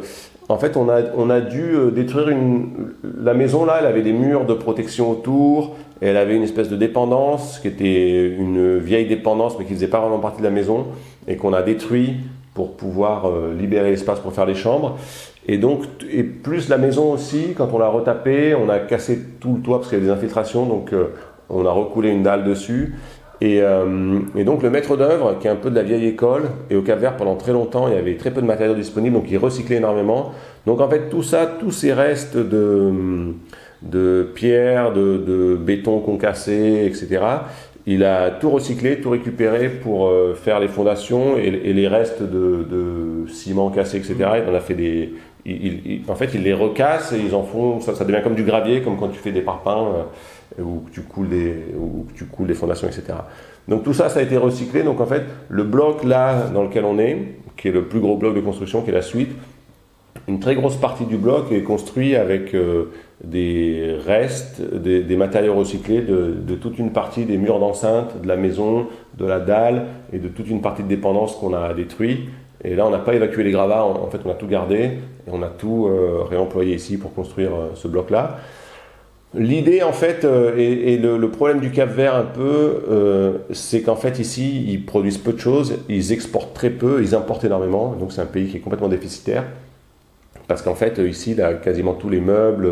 en fait, on a, on a dû euh, détruire une... La maison, là, elle avait des murs de protection autour, elle avait une espèce de dépendance, qui était une vieille dépendance, mais qui ne faisait pas vraiment partie de la maison, et qu'on a détruit pour pouvoir libérer l'espace pour faire les chambres. Et donc, et plus la maison aussi, quand on l'a retapé, on a cassé tout le toit parce qu'il y a des infiltrations, donc euh, on a recoulé une dalle dessus. Et, euh, et donc le maître d'œuvre, qui est un peu de la vieille école, et au Cap Vert pendant très longtemps, il y avait très peu de matériaux disponibles, donc il recyclait énormément. Donc en fait, tout ça, tous ces restes de, de pierre, de, de béton concassé, etc., il a tout recyclé, tout récupéré pour euh, faire les fondations et, les restes de, de, ciment cassé, etc. Il en a fait des, en fait, ils les recassent et ils en font, ça, ça, devient comme du gravier, comme quand tu fais des parpaings euh, ou que tu coules des, ou tu coules des fondations, etc. Donc tout ça, ça a été recyclé. Donc en fait, le bloc là dans lequel on est, qui est le plus gros bloc de construction, qui est la suite, une très grosse partie du bloc est construit avec euh, des restes, des, matériaux recyclés de, toute une partie des murs d'enceinte, de la maison, de la dalle et de toute une partie de dépendance qu'on a détruit. Et là, on n'a pas évacué les gravats, en fait, on a tout gardé et on a tout euh, réemployé ici pour construire euh, ce bloc-là. L'idée, en fait, euh, et, le, problème du Cap Vert un peu, c'est qu'en fait, ici, ils produisent peu de choses, ils exportent très peu, ils importent énormément, donc c'est un pays qui est complètement déficitaire. Parce qu'en fait, ici, il a quasiment tous les meubles,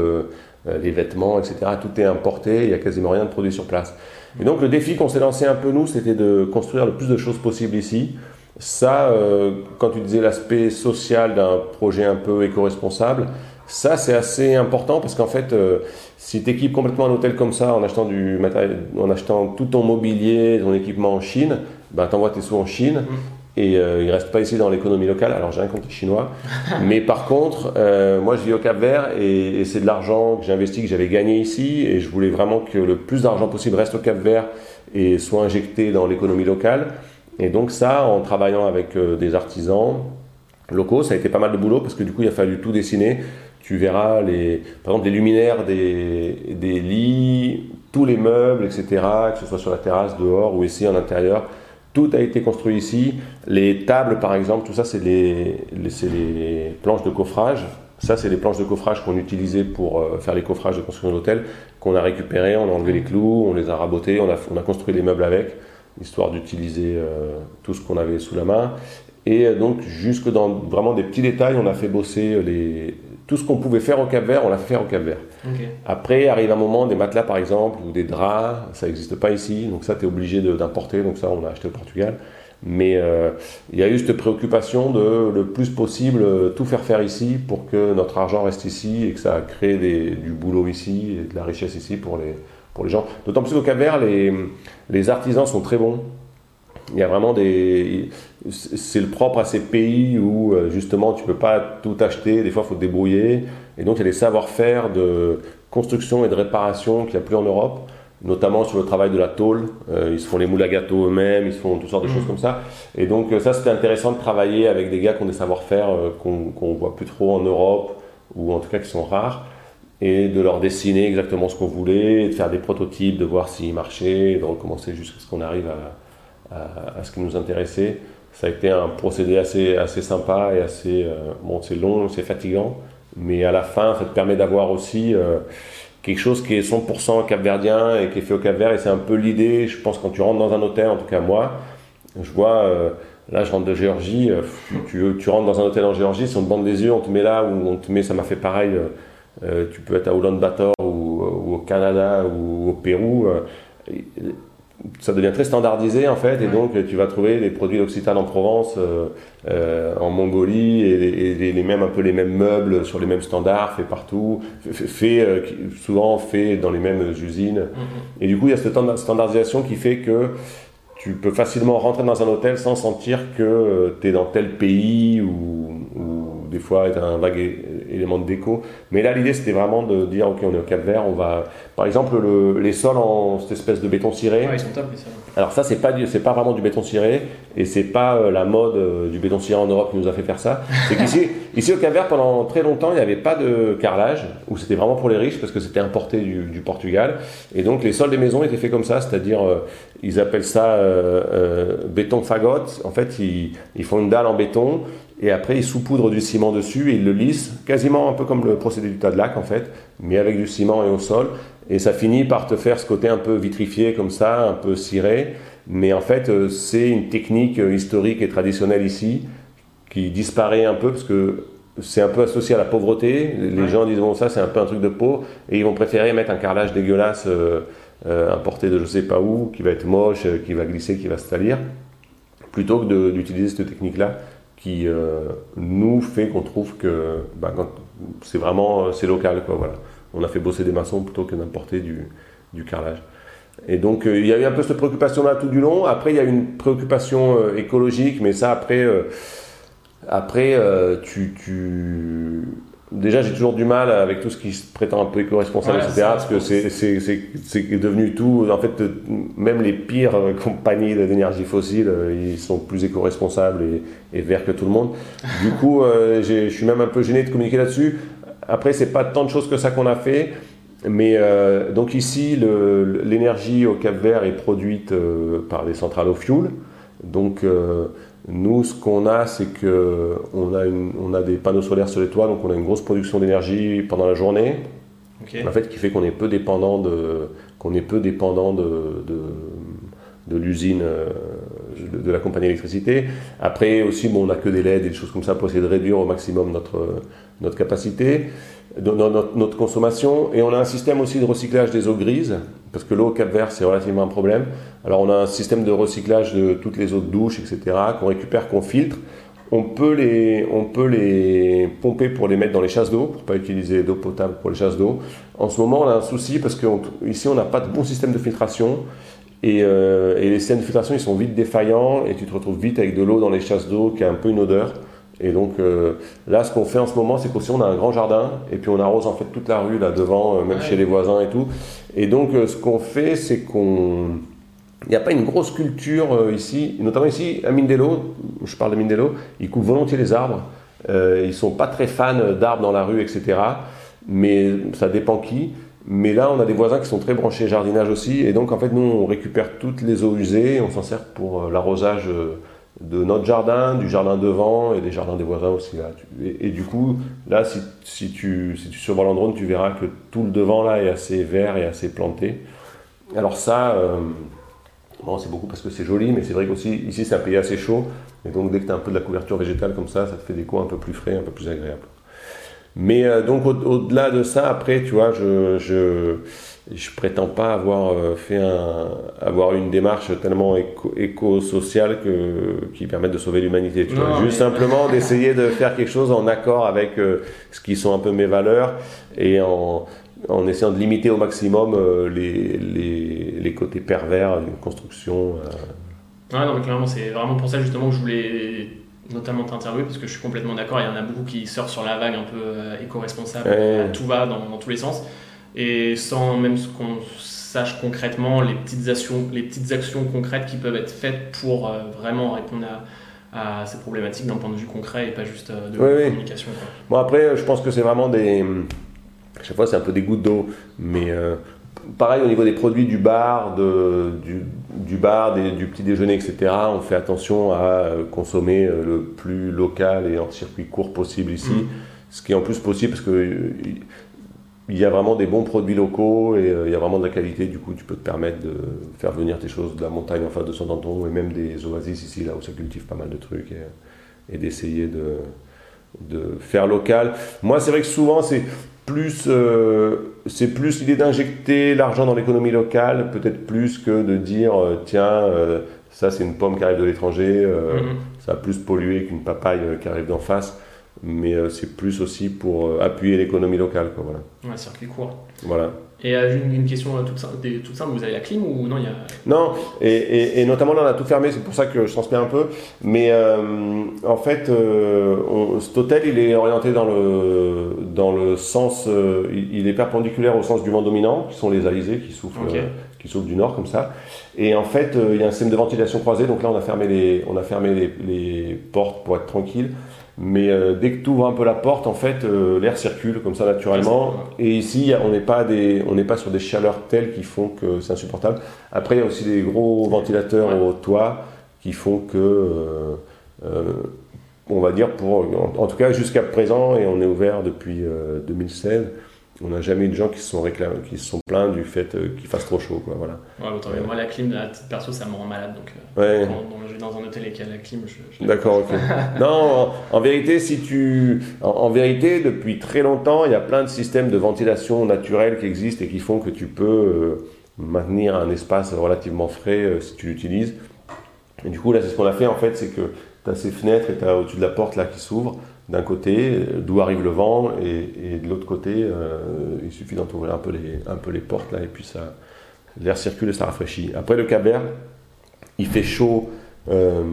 les vêtements, etc., tout est importé, il n'y a quasiment rien de produit sur place. Et donc, le défi qu'on s'est lancé un peu, nous, c'était de construire le plus de choses possible ici ça, euh, quand tu disais l'aspect social d'un projet un peu éco-responsable, ça c'est assez important parce qu'en fait, euh, si tu équipes complètement un hôtel comme ça en achetant, du matériel, en achetant tout ton mobilier, ton équipement en Chine, ben, tu envoies tes sous en Chine. Mm. Et euh, il ne reste pas ici dans l'économie locale. Alors j'ai contre les Chinois. mais par contre, moi je vis au Cap Vert et, et c'est de l'argent que j'ai investi, que j'avais gagné ici. Et je voulais vraiment que le plus d'argent possible reste au Cap Vert et soit injecté dans l'économie locale. Et donc ça, en travaillant avec euh, des artisans locaux, ça a été pas mal de boulot parce que du coup, il a fallu tout dessiner. Tu verras, les, par exemple, les luminaires des, des lits, tous les meubles, etc., que ce soit sur la terrasse, dehors ou ici en intérieur, tout a été construit ici. Les tables, par exemple, tout ça, c'est les, les, les, planches de coffrage. Ça, c'est les planches de coffrage qu'on utilisait pour euh, faire les coffrages de construction de l'hôtel, qu'on a récupéré, on a enlevé les clous, on les a rabotés, on a, on a construit les meubles avec histoire d'utiliser euh, tout ce qu'on avait sous la main. Et euh, donc, jusque dans vraiment des petits détails, on a fait bosser les... tout ce qu'on pouvait faire au Cap Vert, on l'a fait faire au Cap Vert. Après, arrive un moment, des matelas par exemple, ou des draps, ça n'existe pas ici, donc ça, tu es obligé d'importer, donc ça, on a acheté au Portugal. Mais euh, il y a eu cette préoccupation de le plus possible tout faire faire ici pour que notre argent reste ici et que ça crée des, du boulot ici et de la richesse ici pour les, pour les gens. D'autant plus qu'au Cap Vert, les, les artisans sont très bons. Il y a vraiment des. C'est le propre à ces pays où euh, justement tu peux pas tout acheter, des fois il faut te débrouiller. Et donc il y a des savoir-faire de construction et de réparation qu'il n'y a plus en Europe, notamment sur le travail de la tôle. Euh, ils se font les moules à gâteaux eux-mêmes, ils se font toutes sortes de choses mmh. comme ça. Et donc euh, ça c'était intéressant de travailler avec des gars qui ont des savoir-faire qu'on ne voit plus trop en Europe, ou en tout cas qui sont rares et de leur dessiner exactement ce qu'on voulait, de faire des prototypes, de voir s'ils marchaient, de recommencer jusqu'à ce qu'on arrive à, à, ce qui nous intéressait. Ça a été un procédé assez, assez sympa et assez. Euh, bon, c'est long, c'est fatigant, mais à la fin, ça te permet d'avoir aussi euh, quelque chose qui est 100% capverdien et qui est fait au Cap-Vert. Et c'est un peu l'idée, je pense, quand tu rentres dans un hôtel, en tout cas moi, je vois. Euh, là, je rentre de Géorgie. Tu, rentres dans un hôtel en Géorgie, si on te bande des yeux, on te met là, ou on te met, ça m'a fait pareil tu peux être à Ulaanbaatar ou, ou, au Canada ou au Pérou. Euh, ça devient très standardisé en fait, et donc tu vas trouver des produits d'Occitane en Provence, euh, en Mongolie, et, les mêmes un peu les mêmes meubles sur les mêmes standards, faits partout, fait, souvent faits dans les mêmes usines. Mm-hmm. Et du coup, il y a cette standardisation qui fait que tu peux facilement rentrer dans un hôtel sans sentir que tu es dans tel pays ou, ou des fois être un vague élément de déco. Mais là, l'idée, c'était vraiment de dire, ok, on est au Cap Vert, on va... Par exemple, le, les sols en cette espèce de béton ciré. Ouais, ils sont top les sols. Alors ça, c'est pas, c'est pas vraiment du béton ciré, et c'est pas euh, la mode euh, du béton ciré en Europe qui nous a fait faire ça. C'est qu'ici, ici au Cap Vert, pendant très longtemps, il n'y avait pas de carrelage, où c'était vraiment pour les riches, parce que c'était importé du, du Portugal. Et donc les sols des maisons étaient faits comme ça, c'est-à-dire, euh, ils appellent ça béton fagot. En fait, ils, ils font une dalle en béton, et après ils saupoudrent du ciment dessus, et ils le lissent, quasiment un peu comme le procédé du tas de lac, en fait, mais avec du ciment et au sol. Et ça finit par te faire ce côté un peu vitrifié comme ça, un peu ciré. Mais en fait, euh, c'est une technique euh, historique et traditionnelle ici qui disparaît un peu parce que c'est un peu associé à la pauvreté. Les Ouais. gens disent bon ça c'est un peu un truc de pauvre et ils vont préférer mettre un carrelage dégueulasse euh, euh, importé de je sais pas où, qui va être moche, qui va glisser, qui va se salir, plutôt que d'utiliser cette technique-là qui euh, nous fait qu'on trouve que bah, c'est vraiment euh, c'est local quoi voilà. On a fait bosser des maçons plutôt que d'importer du, du carrelage. Et donc euh, il y a eu un peu cette préoccupation-là tout du long. Après il y a eu une préoccupation écologique, mais ça après, après tu... déjà j'ai toujours du mal avec tout ce qui se prétend un peu éco-responsable, Ouais, etc. Parce que c'est devenu tout. En fait, euh, même les pires euh, compagnies d'énergie fossile, euh, ils sont plus éco-responsables et, et verts que tout le monde. Du coup, euh, je suis même un peu gêné de communiquer là-dessus. Après, c'est pas tant de choses que ça qu'on a fait. Mais euh, donc ici, l'énergie au Cap Vert est produite euh, par des centrales au fioul. Donc nous, ce qu'on a, c'est que on a, une- on a des panneaux solaires sur les toits, donc on a une grosse production d'énergie pendant la journée. En fait, qui fait qu'on est peu dépendant de, qu'on est peu dépendant de, de, de l'usine, euh, de, la compagnie d'électricité. Après aussi, bon, on n'a que des LED et des choses comme ça pour essayer de réduire au maximum notre, notre capacité, notre consommation. Et on a un système aussi de recyclage des eaux grises, parce que l'eau au Cap Vert, c'est relativement un problème. Alors on a un système de recyclage de toutes les eaux de douche, etc., qu'on récupère, qu'on filtre. On peut, les, on peut les pomper pour les mettre dans les chasses d'eau, pour pas utiliser d'eau potable pour les chasses d'eau. En ce moment, on a un souci parce qu'ici, on n'a pas de bon système de filtration. Et, euh, et les systèmes de filtration, ils sont vite défaillants et tu te retrouves vite avec de l'eau dans les chasses d'eau qui a un peu une odeur. Et donc euh, là, ce qu'on fait en ce moment, c'est qu'aussi on a un grand jardin et puis on arrose en fait toute la rue là devant, euh, même Ouais. chez les voisins et tout. Et donc ce qu'on fait, c'est qu'on il n'y a pas une grosse culture ici, notamment ici à Mindelo, je parle de Mindelo, ils coupent volontiers les arbres. Ils sont pas très fans d'arbres dans la rue, etc. Mais ça dépend qui. Mais là, on a des voisins qui sont très branchés jardinage aussi. Et donc, en fait, nous, on récupère toutes les eaux usées on s'en sert pour euh, l'arrosage euh, de notre jardin, du jardin devant et des jardins des voisins aussi. Là. Et, du coup, là, si, si tu, si tu survoles en drone, tu verras que tout le devant là est assez vert et assez planté. Alors ça, euh, bon, c'est beaucoup parce que c'est joli, mais c'est vrai qu'aussi, ici, c'est un pays assez chaud. Et donc, dès que tu as un peu de la couverture végétale comme ça, ça te fait des coins un peu plus frais, un peu plus agréables. Mais euh, donc, au- au-delà de ça, après, tu vois, je... je je prétends pas avoir euh, fait un, avoir une démarche tellement éco- éco-sociale que, qui permette de sauver l'humanité. tu vois. Non, Juste simplement d'essayer de faire quelque chose en accord avec euh, ce qui sont un peu mes valeurs et en, en essayant de limiter au maximum les, les, les côtés pervers d'une construction. Ouais, non, mais clairement, c'est vraiment pour ça justement que je voulais notamment t'interviewer parce que je suis complètement d'accord. Il y en a beaucoup qui surfent sur la vague un peu euh, éco-responsable. Ouais. Tout va dans, dans tous les sens. Et sans même ce qu'on sache concrètement les petites, actions, les petites actions concrètes qui peuvent être faites pour euh, vraiment répondre à, à ces problématiques d'un point de vue concret et pas juste euh, de Oui, oui. communication. quoi. Bon, après, je pense que c'est vraiment des. À chaque fois, c'est un peu des gouttes d'eau. Mais euh, pareil, au niveau des produits du bar, de, du, du bar, des- du petit déjeuner, etc., on fait attention à euh, consommer euh, le plus local et en circuit court possible ici. Mm. Ce qui est en plus possible parce que. il y a vraiment des bons produits locaux et euh, il y a vraiment de la qualité. Du coup, tu peux te permettre de faire venir tes choses de la montagne en face de son et même des oasis ici, là où ça cultive pas mal de trucs et, et d'essayer de, de faire local. Moi, c'est vrai que souvent, c'est plus, euh, c'est plus l'idée d'injecter l'argent dans l'économie locale, peut-être plus que de dire, euh, tiens, euh, ça c'est une pomme qui arrive de l'étranger, Mhm. ça a plus pollué qu'une papaye qui arrive d'en face. Mais euh, c'est plus aussi pour euh, appuyer l'économie locale. Quoi, voilà. Ouais, circuit court. Voilà. Et euh, une, une question toute simple, des- toute simple, vous avez la clim ou non il y a... Non, et, et- et notamment là on a tout fermé, c'est pour ça que je transpire un peu. Mais euh, en fait, euh, on- cet hôtel il est orienté dans le, dans le sens, euh, il, il est perpendiculaire au sens du vent dominant, qui sont les alizés qui soufflent, qui soufflent du nord comme ça. Et en fait, il y a un système de ventilation croisée, donc là on a fermé les, on a fermé les, les portes pour être tranquille. Mais euh, dès que tu ouvres un peu la porte, en fait, euh, l'air circule comme ça naturellement. Et ici, on n'est pas, des, on n'est pas sur des chaleurs telles qui font que c'est insupportable. Après, il y a aussi des gros ventilateurs Ouais. au toit qui font que, euh, euh, on va dire, pour, en, en tout cas jusqu'à présent, et on est ouvert depuis euh, 2016, on n'a jamais eu de gens qui se sont, réclamés, qui se sont plaints du fait euh, qu'il fasse trop chaud. Quoi, voilà. Ouais, autant, mais moi la clim, à titre perso, ça me rend malade. Donc euh, Ouais. quand, quand je vais dans un hôtel et qu'il y a la clim, je... je- D'accord, ok. non, en, en vérité, si tu, en, en vérité, depuis très longtemps, il y a plein de systèmes de ventilation naturelle qui existent et qui font que tu peux euh, maintenir un espace relativement frais euh, si tu l'utilises. Et du coup, là, c'est ce qu'on a fait en fait, c'est que tu as ces fenêtres et tu as au-dessus de la porte là qui s'ouvre d'un côté, d'où arrive le vent, et, et de l'autre côté, euh, il suffit d'entrouvrir un peu les, un peu les portes là, et puis ça, l'air circule et ça rafraîchit. Après, le Cabert, il fait chaud euh,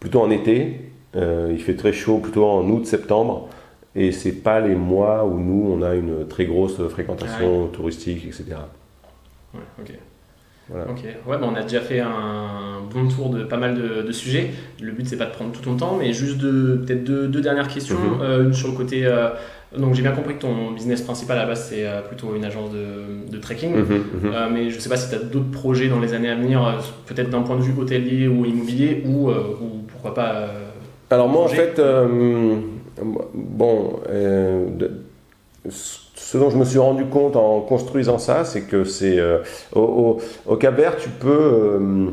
plutôt en été, euh, il fait très chaud plutôt en août-septembre, et c'est pas les mois où nous on a une très grosse fréquentation touristique, etc. Ouais. Voilà. Ok, ouais, bah, on a déjà fait un bon tour de pas mal de, de sujets. Le but c'est pas de prendre tout ton temps, mais juste de peut-être deux, deux dernières questions. Mhm. Euh, une sur le côté. euh, donc j'ai bien compris que ton business principal à la base c'est euh, plutôt une agence de, de trekking. Mhm, mhm. Mais je sais pas si tu as d'autres projets dans les années à venir, peut-être d'un point de vue hôtelier ou immobilier, ou, ou pourquoi pas. Alors moi en fait, bon, de- ce dont je me suis rendu compte en construisant ça, c'est que c'est euh, au, au, tu peux, euh,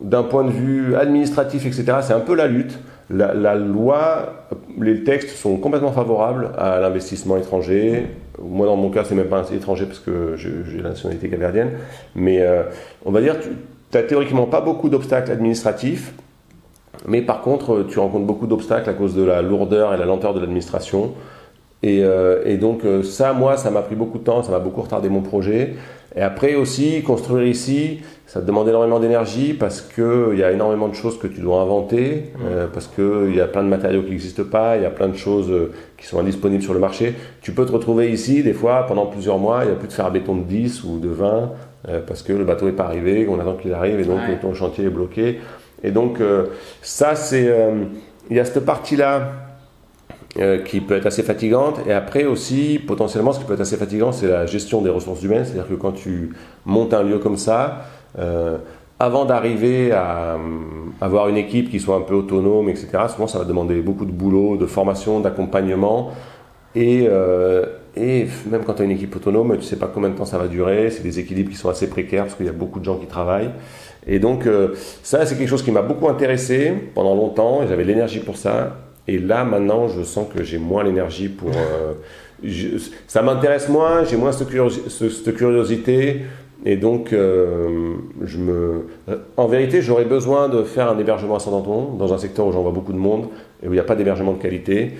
d'un point de vue administratif, etc., c'est un peu la lutte. La, loi, les textes sont complètement favorables à l'investissement étranger. Moi, dans mon cas, c'est même pas étranger parce que j'ai la nationalité caverdienne. Mais euh, on va dire, tu n'as théoriquement pas beaucoup d'obstacles administratifs. Mais par contre, tu rencontres beaucoup d'obstacles à cause de la lourdeur et la lenteur de l'administration. Et, euh, et donc euh, ça, moi, ça m'a pris beaucoup de temps, ça m'a beaucoup retardé mon projet. Et après aussi, construire ici, ça te demande énormément d'énergie parce qu'il y a énormément de choses que tu dois inventer, euh, parce qu'il y a plein de matériaux qui n'existent pas, il y a plein de choses euh, qui sont indisponibles sur le marché. Tu peux te retrouver ici, des fois, pendant plusieurs mois, il n'y a plus de fer à béton de 10 ou de 20, euh, parce que le bateau n'est pas arrivé, qu'on attend qu'il arrive, et donc Ouais. ton chantier est bloqué. Et donc, ça, c'est. Il y a cette partie-là euh, qui peut être assez fatigante. Et après aussi, potentiellement, ce qui peut être assez fatigant, c'est la gestion des ressources humaines. C'est-à-dire que quand tu montes un lieu comme ça, euh, avant d'arriver à euh, avoir une équipe qui soit un peu autonome, etc., souvent ça va demander beaucoup de boulot, de formation, d'accompagnement. Et, et même quand tu as une équipe autonome, tu sais pas combien de temps ça va durer. C'est des équilibres qui sont assez précaires parce qu'il y a beaucoup de gens qui travaillent. Et donc, ça, c'est quelque chose qui m'a beaucoup intéressé pendant longtemps. et J'avais l'énergie pour ça. Et là, maintenant, je sens que j'ai moins l'énergie pour. euh, ça m'intéresse moins, j'ai moins cette, curiosi- ce- cette curiosité. Et donc, euh, je me. En vérité, j'aurais besoin de faire un hébergement à Saint-Anton, dans un secteur où j'en vois beaucoup de monde et où il n'y a pas d'hébergement de qualité.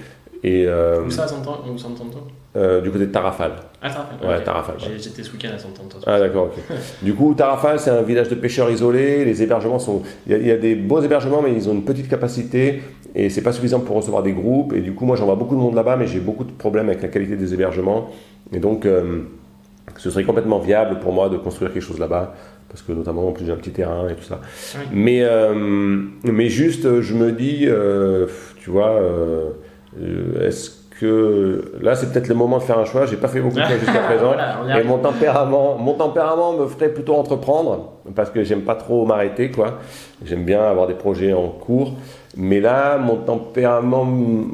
Et euh, Où ça à Santanto euh, du côté de Tarrafal. Ah, Tarafal. Ouais, ok. Tarafal, ouais. J'étais ce week-end à Santanto. Ah d'accord, ok. Du coup, Tarrafal, c'est un village de pêcheurs isolé. Les hébergements sont... Il y, a, il y a des beaux hébergements, mais ils ont une petite capacité et c'est pas suffisant pour recevoir des groupes. Et du coup, moi, j'en vois beaucoup de monde là-bas, mais j'ai beaucoup de problèmes avec la qualité des hébergements. Et donc, euh, ce serait complètement viable pour moi de construire quelque chose là-bas. Parce que notamment, en plus, j'ai un petit terrain et tout ça. Oui. Mais, euh, mais juste, je me dis, euh, tu vois, euh, est-ce que... Là, c'est peut-être le moment de faire un choix. J'ai pas fait beaucoup de choix jusqu'à présent. Voilà, Et mon tempérament, mon tempérament me ferait plutôt entreprendre parce que j'aime pas trop m'arrêter quoi. J'aime bien avoir des projets en cours. Mais là, mon tempérament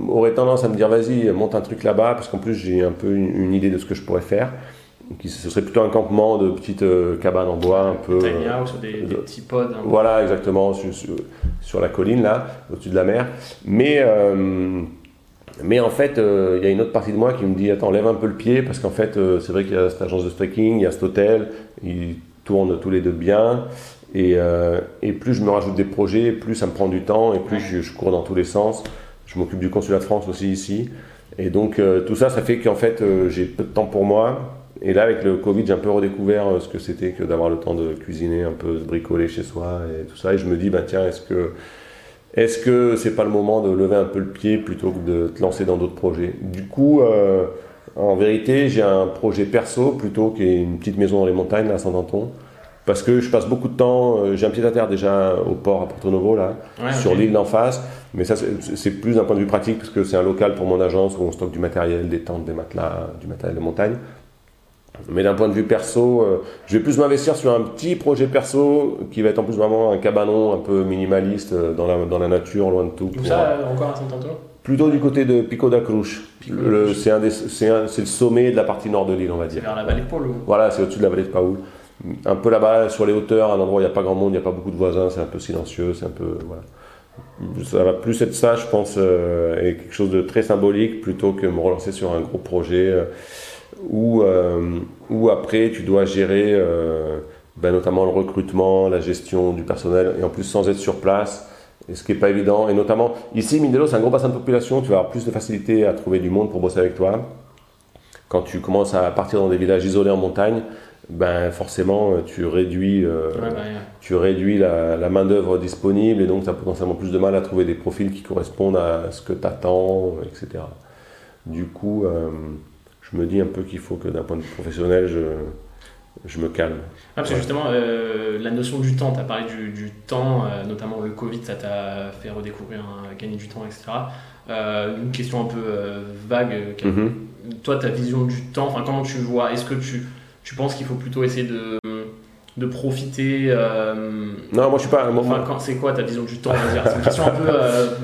aurait tendance à me dire vas-y, monte un truc là-bas parce qu'en plus j'ai un peu une, une idée de ce que je pourrais faire. Qui, ce serait plutôt un campement de petites euh, cabanes en bois un peu. Euh, des, des de- petits pods. hein. voilà, exactement, sur, sur- sur la colline, là, au-dessus de la mer. Mais, euh, mais en fait, euh, il y a une autre partie de moi qui me dit Attends, lève un peu le pied, parce qu'en fait, euh, c'est vrai qu'il y a cette agence de trekking, il y a cet hôtel, ils tournent tous les deux bien. Et, euh, et plus je me rajoute des projets, plus ça me prend du temps, et plus je, je cours dans tous les sens. Je m'occupe du consulat de France aussi ici. Et donc tout ça, ça fait qu'en fait j'ai peu de temps pour moi. Et là, avec le Covid, j'ai un peu redécouvert ce que c'était que d'avoir le temps de cuisiner, un peu de bricoler chez soi et tout ça. Et je me dis, bah, tiens, est-ce que est-ce que c'est pas le moment de lever un peu le pied plutôt que de te lancer dans d'autres projets? Du coup, euh, en vérité, j'ai un projet perso plutôt qu'une petite maison dans les montagnes à Saint-Anton. Parce que je passe beaucoup de temps, euh, j'ai un pied à terre déjà au port à Porto Novo, là, sur l'île d'en face. Mais ça, c'est plus d'un point de vue pratique, parce que c'est un local pour mon agence où on stocke du matériel, des tentes, des matelas, du matériel de montagne. Mais d'un point de vue perso, euh, je vais plus m'investir sur un petit projet perso qui va être en plus vraiment un cabanon un peu minimaliste euh, dans la, dans la nature, loin de tout. Où ça, encore à Saint-Antoine Plutôt du côté de Pico da Cruz. C'est le sommet de la partie nord de l'île, on va dire. Vers la vallée de Paul Voilà, c'est au-dessus de la vallée de Paul. Un peu là-bas, sur les hauteurs, un endroit où il n'y a pas grand monde, il n'y a pas beaucoup de voisins, c'est un peu silencieux, c'est un peu. Voilà. Ça va plus être ça, je pense, euh, et quelque chose de très symbolique plutôt que me relancer sur un gros projet où, euh, où après tu dois gérer euh, ben, notamment le recrutement, la gestion du personnel, et en plus sans être sur place, et ce qui n'est pas évident. Et notamment, ici, Mindelo, c'est un gros bassin de population, tu vas avoir plus de facilité à trouver du monde pour bosser avec toi. Quand tu commences à partir dans des villages isolés en montagne, ben forcément, tu réduis, euh, bah, tu réduis la, la main-d'œuvre disponible, et donc tu as potentiellement plus de mal à trouver des profils qui correspondent à ce que tu attends, etc. Du coup, je me dis un peu qu'il faut que d'un point de vue professionnel, je, je me calme. Ah, parce que justement, euh, la notion du temps, tu as parlé du, du temps, euh, notamment le Covid, ça t'a fait redécouvrir, gagner du temps, etc. Euh, une question un peu vague. Mm-hmm. Toi, ta vision du temps, enfin, comment tu vois Est-ce que tu, tu penses qu'il faut plutôt essayer de, de profiter Non, moi je suis pas. Enfin, c'est quoi ta vision du temps C'est une question un peu.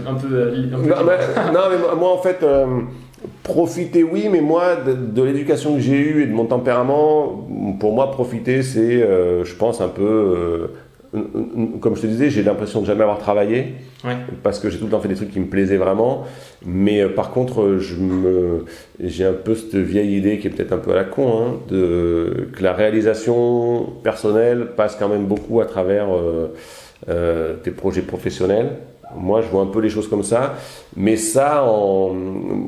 un peu, non, mais, non, mais moi en fait Profiter, oui, mais moi, de, l'éducation que j'ai eue et de mon tempérament, pour moi, profiter, c'est, euh, je pense, un peu. Euh, comme je te disais, j'ai l'impression de jamais avoir travaillé. Parce que j'ai tout le temps fait des trucs qui me plaisaient vraiment. Mais euh, par contre, je me, j'ai un peu cette vieille idée qui est peut-être un peu à la con, hein, de, que la réalisation personnelle passe quand même beaucoup à travers tes projets professionnels. Moi, je vois un peu les choses comme ça. Mais ça, en,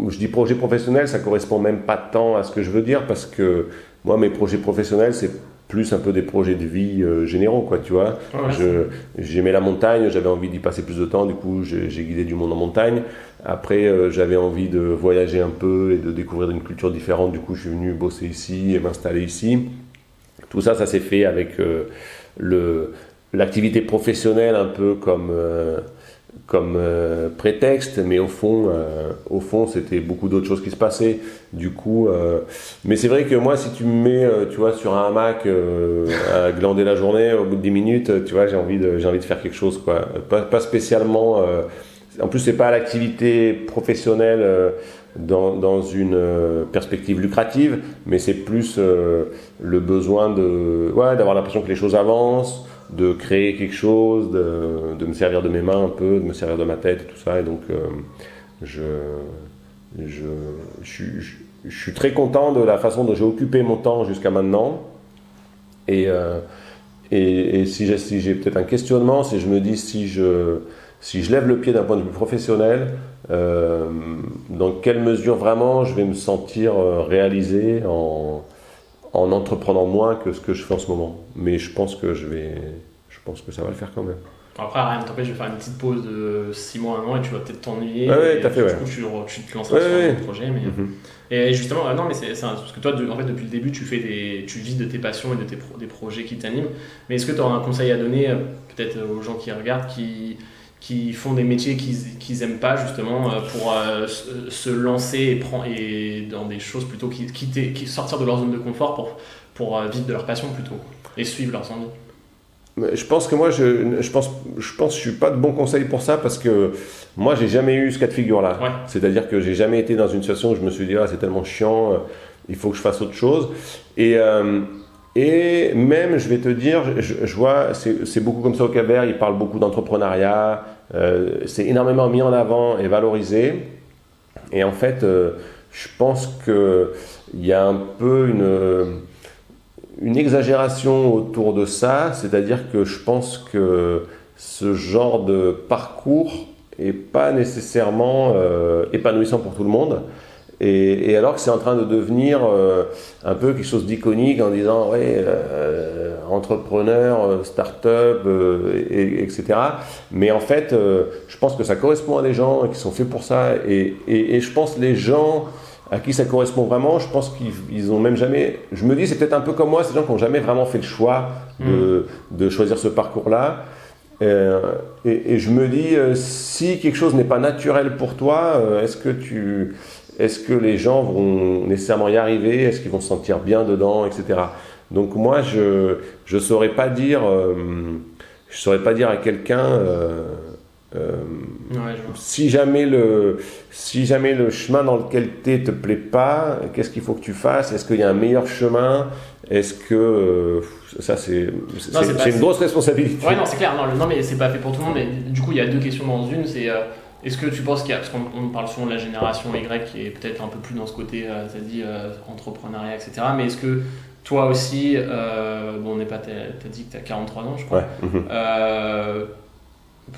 je dis projet professionnel, ça correspond même pas tant à ce que je veux dire parce que moi, mes projets professionnels, c'est plus un peu des projets de vie euh, généraux, quoi, tu vois. J'aimais la montagne, j'avais envie d'y passer plus de temps, du coup, j'ai guidé du monde en montagne. Après, euh, j'avais envie de voyager un peu et de découvrir une culture différente, du coup, je suis venu bosser ici et m'installer ici. Tout ça, ça s'est fait avec euh, le l'activité professionnelle un peu comme comme euh, prétexte, mais au fond, euh, au fond, c'était beaucoup d'autres choses qui se passaient. Du coup, euh, mais c'est vrai que moi, si tu me mets, tu vois, sur un hamac à glander la journée, au bout de 10 minutes, tu vois, j'ai envie de, j'ai envie de faire quelque chose, quoi. Pas, pas spécialement. en plus, c'est pas l'activité professionnelle dans, dans, une perspective lucrative, mais c'est plus le besoin de, ouais, d'avoir l'impression que les choses avancent de créer quelque chose, de, de, me servir de mes mains un peu, de me servir de ma tête et tout ça. Et donc, euh, je, je, je, suis très content de la façon dont j'ai occupé mon temps jusqu'à maintenant. Et, euh, et, si j'ai si peut-être un questionnement, c'est je me dis si je, si je lève le pied d'un point de vue professionnel, euh, dans quelle mesure vraiment je vais me sentir réalisé en en entreprenant moins que ce que je fais en ce moment. Mais je pense que je vais, je pense que ça va le faire quand même. Après, rien ne t'empêche de faire une petite pause de 6 mois, 1 an et tu vas peut-être t'ennuyer. Ah ouais, t'as fait, ouais. Du coup, tu, te lanceras sur un projet. Mais... Mhm. Et justement, ah non, mais c'est parce que toi, en fait, depuis le début, tu, fais des, tu vis de tes passions et de tes des projets qui t'animent. Mais est-ce que tu auras un conseil à donner, euh, peut-être aux gens qui regardent, qui, qui font des métiers qu'ils n'aiment pas justement euh, pour euh, se lancer et, prendre, et dans des choses plutôt qui, quitter, qui sortir de leur zone de confort pour, pour euh, vivre de leur passion plutôt et suivre leurs envies. Je pense que moi, je, je pense, je pense, je suis pas de bon conseil pour ça parce que moi, j'ai jamais eu ce cas de figure-là. C'est-à-dire que j'ai jamais été dans une situation où je me suis dit ah c'est tellement chiant, il faut que je fasse autre chose. Et et même, je vais te dire, je, vois, c'est beaucoup comme ça au Caber, ils parlent beaucoup d'entrepreneuriat, euh, c'est énormément mis en avant et valorisé. Et en fait, euh, je pense qu'il y a un peu une, une exagération autour de ça, c'est-à-dire que je pense que ce genre de parcours est pas nécessairement euh, épanouissant pour tout le monde. Et, alors que c'est en train de devenir euh, un peu quelque chose d'iconique en disant ouais euh, entrepreneur, start-up, et, etc. Mais en fait, je pense que ça correspond à des gens qui sont faits pour ça. Et, et je pense les gens à qui ça correspond vraiment, je pense qu'ils ont même jamais. Je me dis, c'est peut-être un peu comme moi, ces gens qui n'ont jamais vraiment fait le choix de, mm. de choisir ce parcours-là. Euh, et, je me dis, euh, si quelque chose n'est pas naturel pour toi, euh, est-ce que tu, est-ce que les gens vont nécessairement y arriver? Est-ce qu'ils vont se sentir bien dedans, etc. Donc moi, je je saurais pas dire, je saurais pas dire à quelqu'un. si jamais le si jamais le chemin dans lequel tu es te plaît pas, qu'est-ce qu'il faut que tu fasses? Est-ce qu'il y a un meilleur chemin? Est-ce que ça, c'est une grosse responsabilité. Ouais, non, c'est clair. Non, non mais c'est pas fait pour tout le monde. Mais du coup, il y a deux questions dans une. C'est euh, est-ce que tu penses qu'il y a. Parce qu'on parle souvent de la génération Y qui est peut-être un peu plus dans ce côté, euh, tu as dit, euh, entrepreneuriat, etc. Mais est-ce que toi aussi, bon, on n'est pas. Tu as, dit que tu as 43 ans, je crois. Ouais.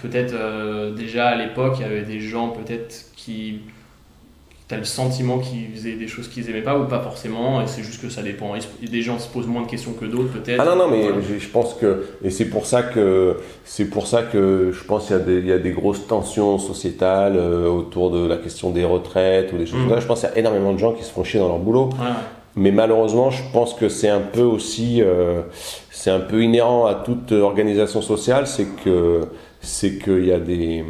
peut-être déjà à l'époque, il y avait des gens peut-être qui Le sentiment qu'ils faisaient des choses qu'ils aimaient pas ou pas forcément, et c'est juste que ça dépend. Des gens se posent moins de questions que d'autres peut-être. Ah non non mais je pense que et c'est pour ça que c'est pour ça que je pense qu'il y a des, il y a des grosses tensions sociétales euh, autour de la question des retraites ou des choses comme ça. Je pense qu'il y a énormément de gens qui se font chier dans leur boulot. Mais malheureusement, je pense que c'est un peu aussi, euh, c'est un peu inhérent à toute organisation sociale, c'est que c'est qu'il y a des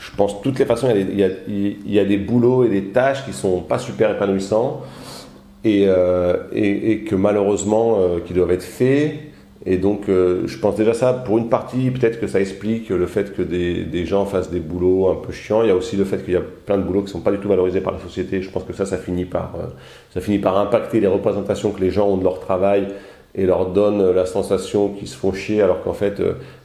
je pense de toutes les façons, il y, a des, il, boulots et des tâches qui sont pas super épanouissants et, euh, que malheureusement euh, qui doivent être faits. Et donc, euh, je pense déjà ça, pour une partie, peut-être que ça explique le fait que des, gens fassent des boulots un peu chiants. Il y a aussi le fait qu'il y a plein de boulots qui sont pas du tout valorisés par la société. Je pense que ça, ça finit par, ça finit par impacter les représentations que les gens ont de leur travail et leur donne la sensation qu'ils se font chier, alors qu'en fait,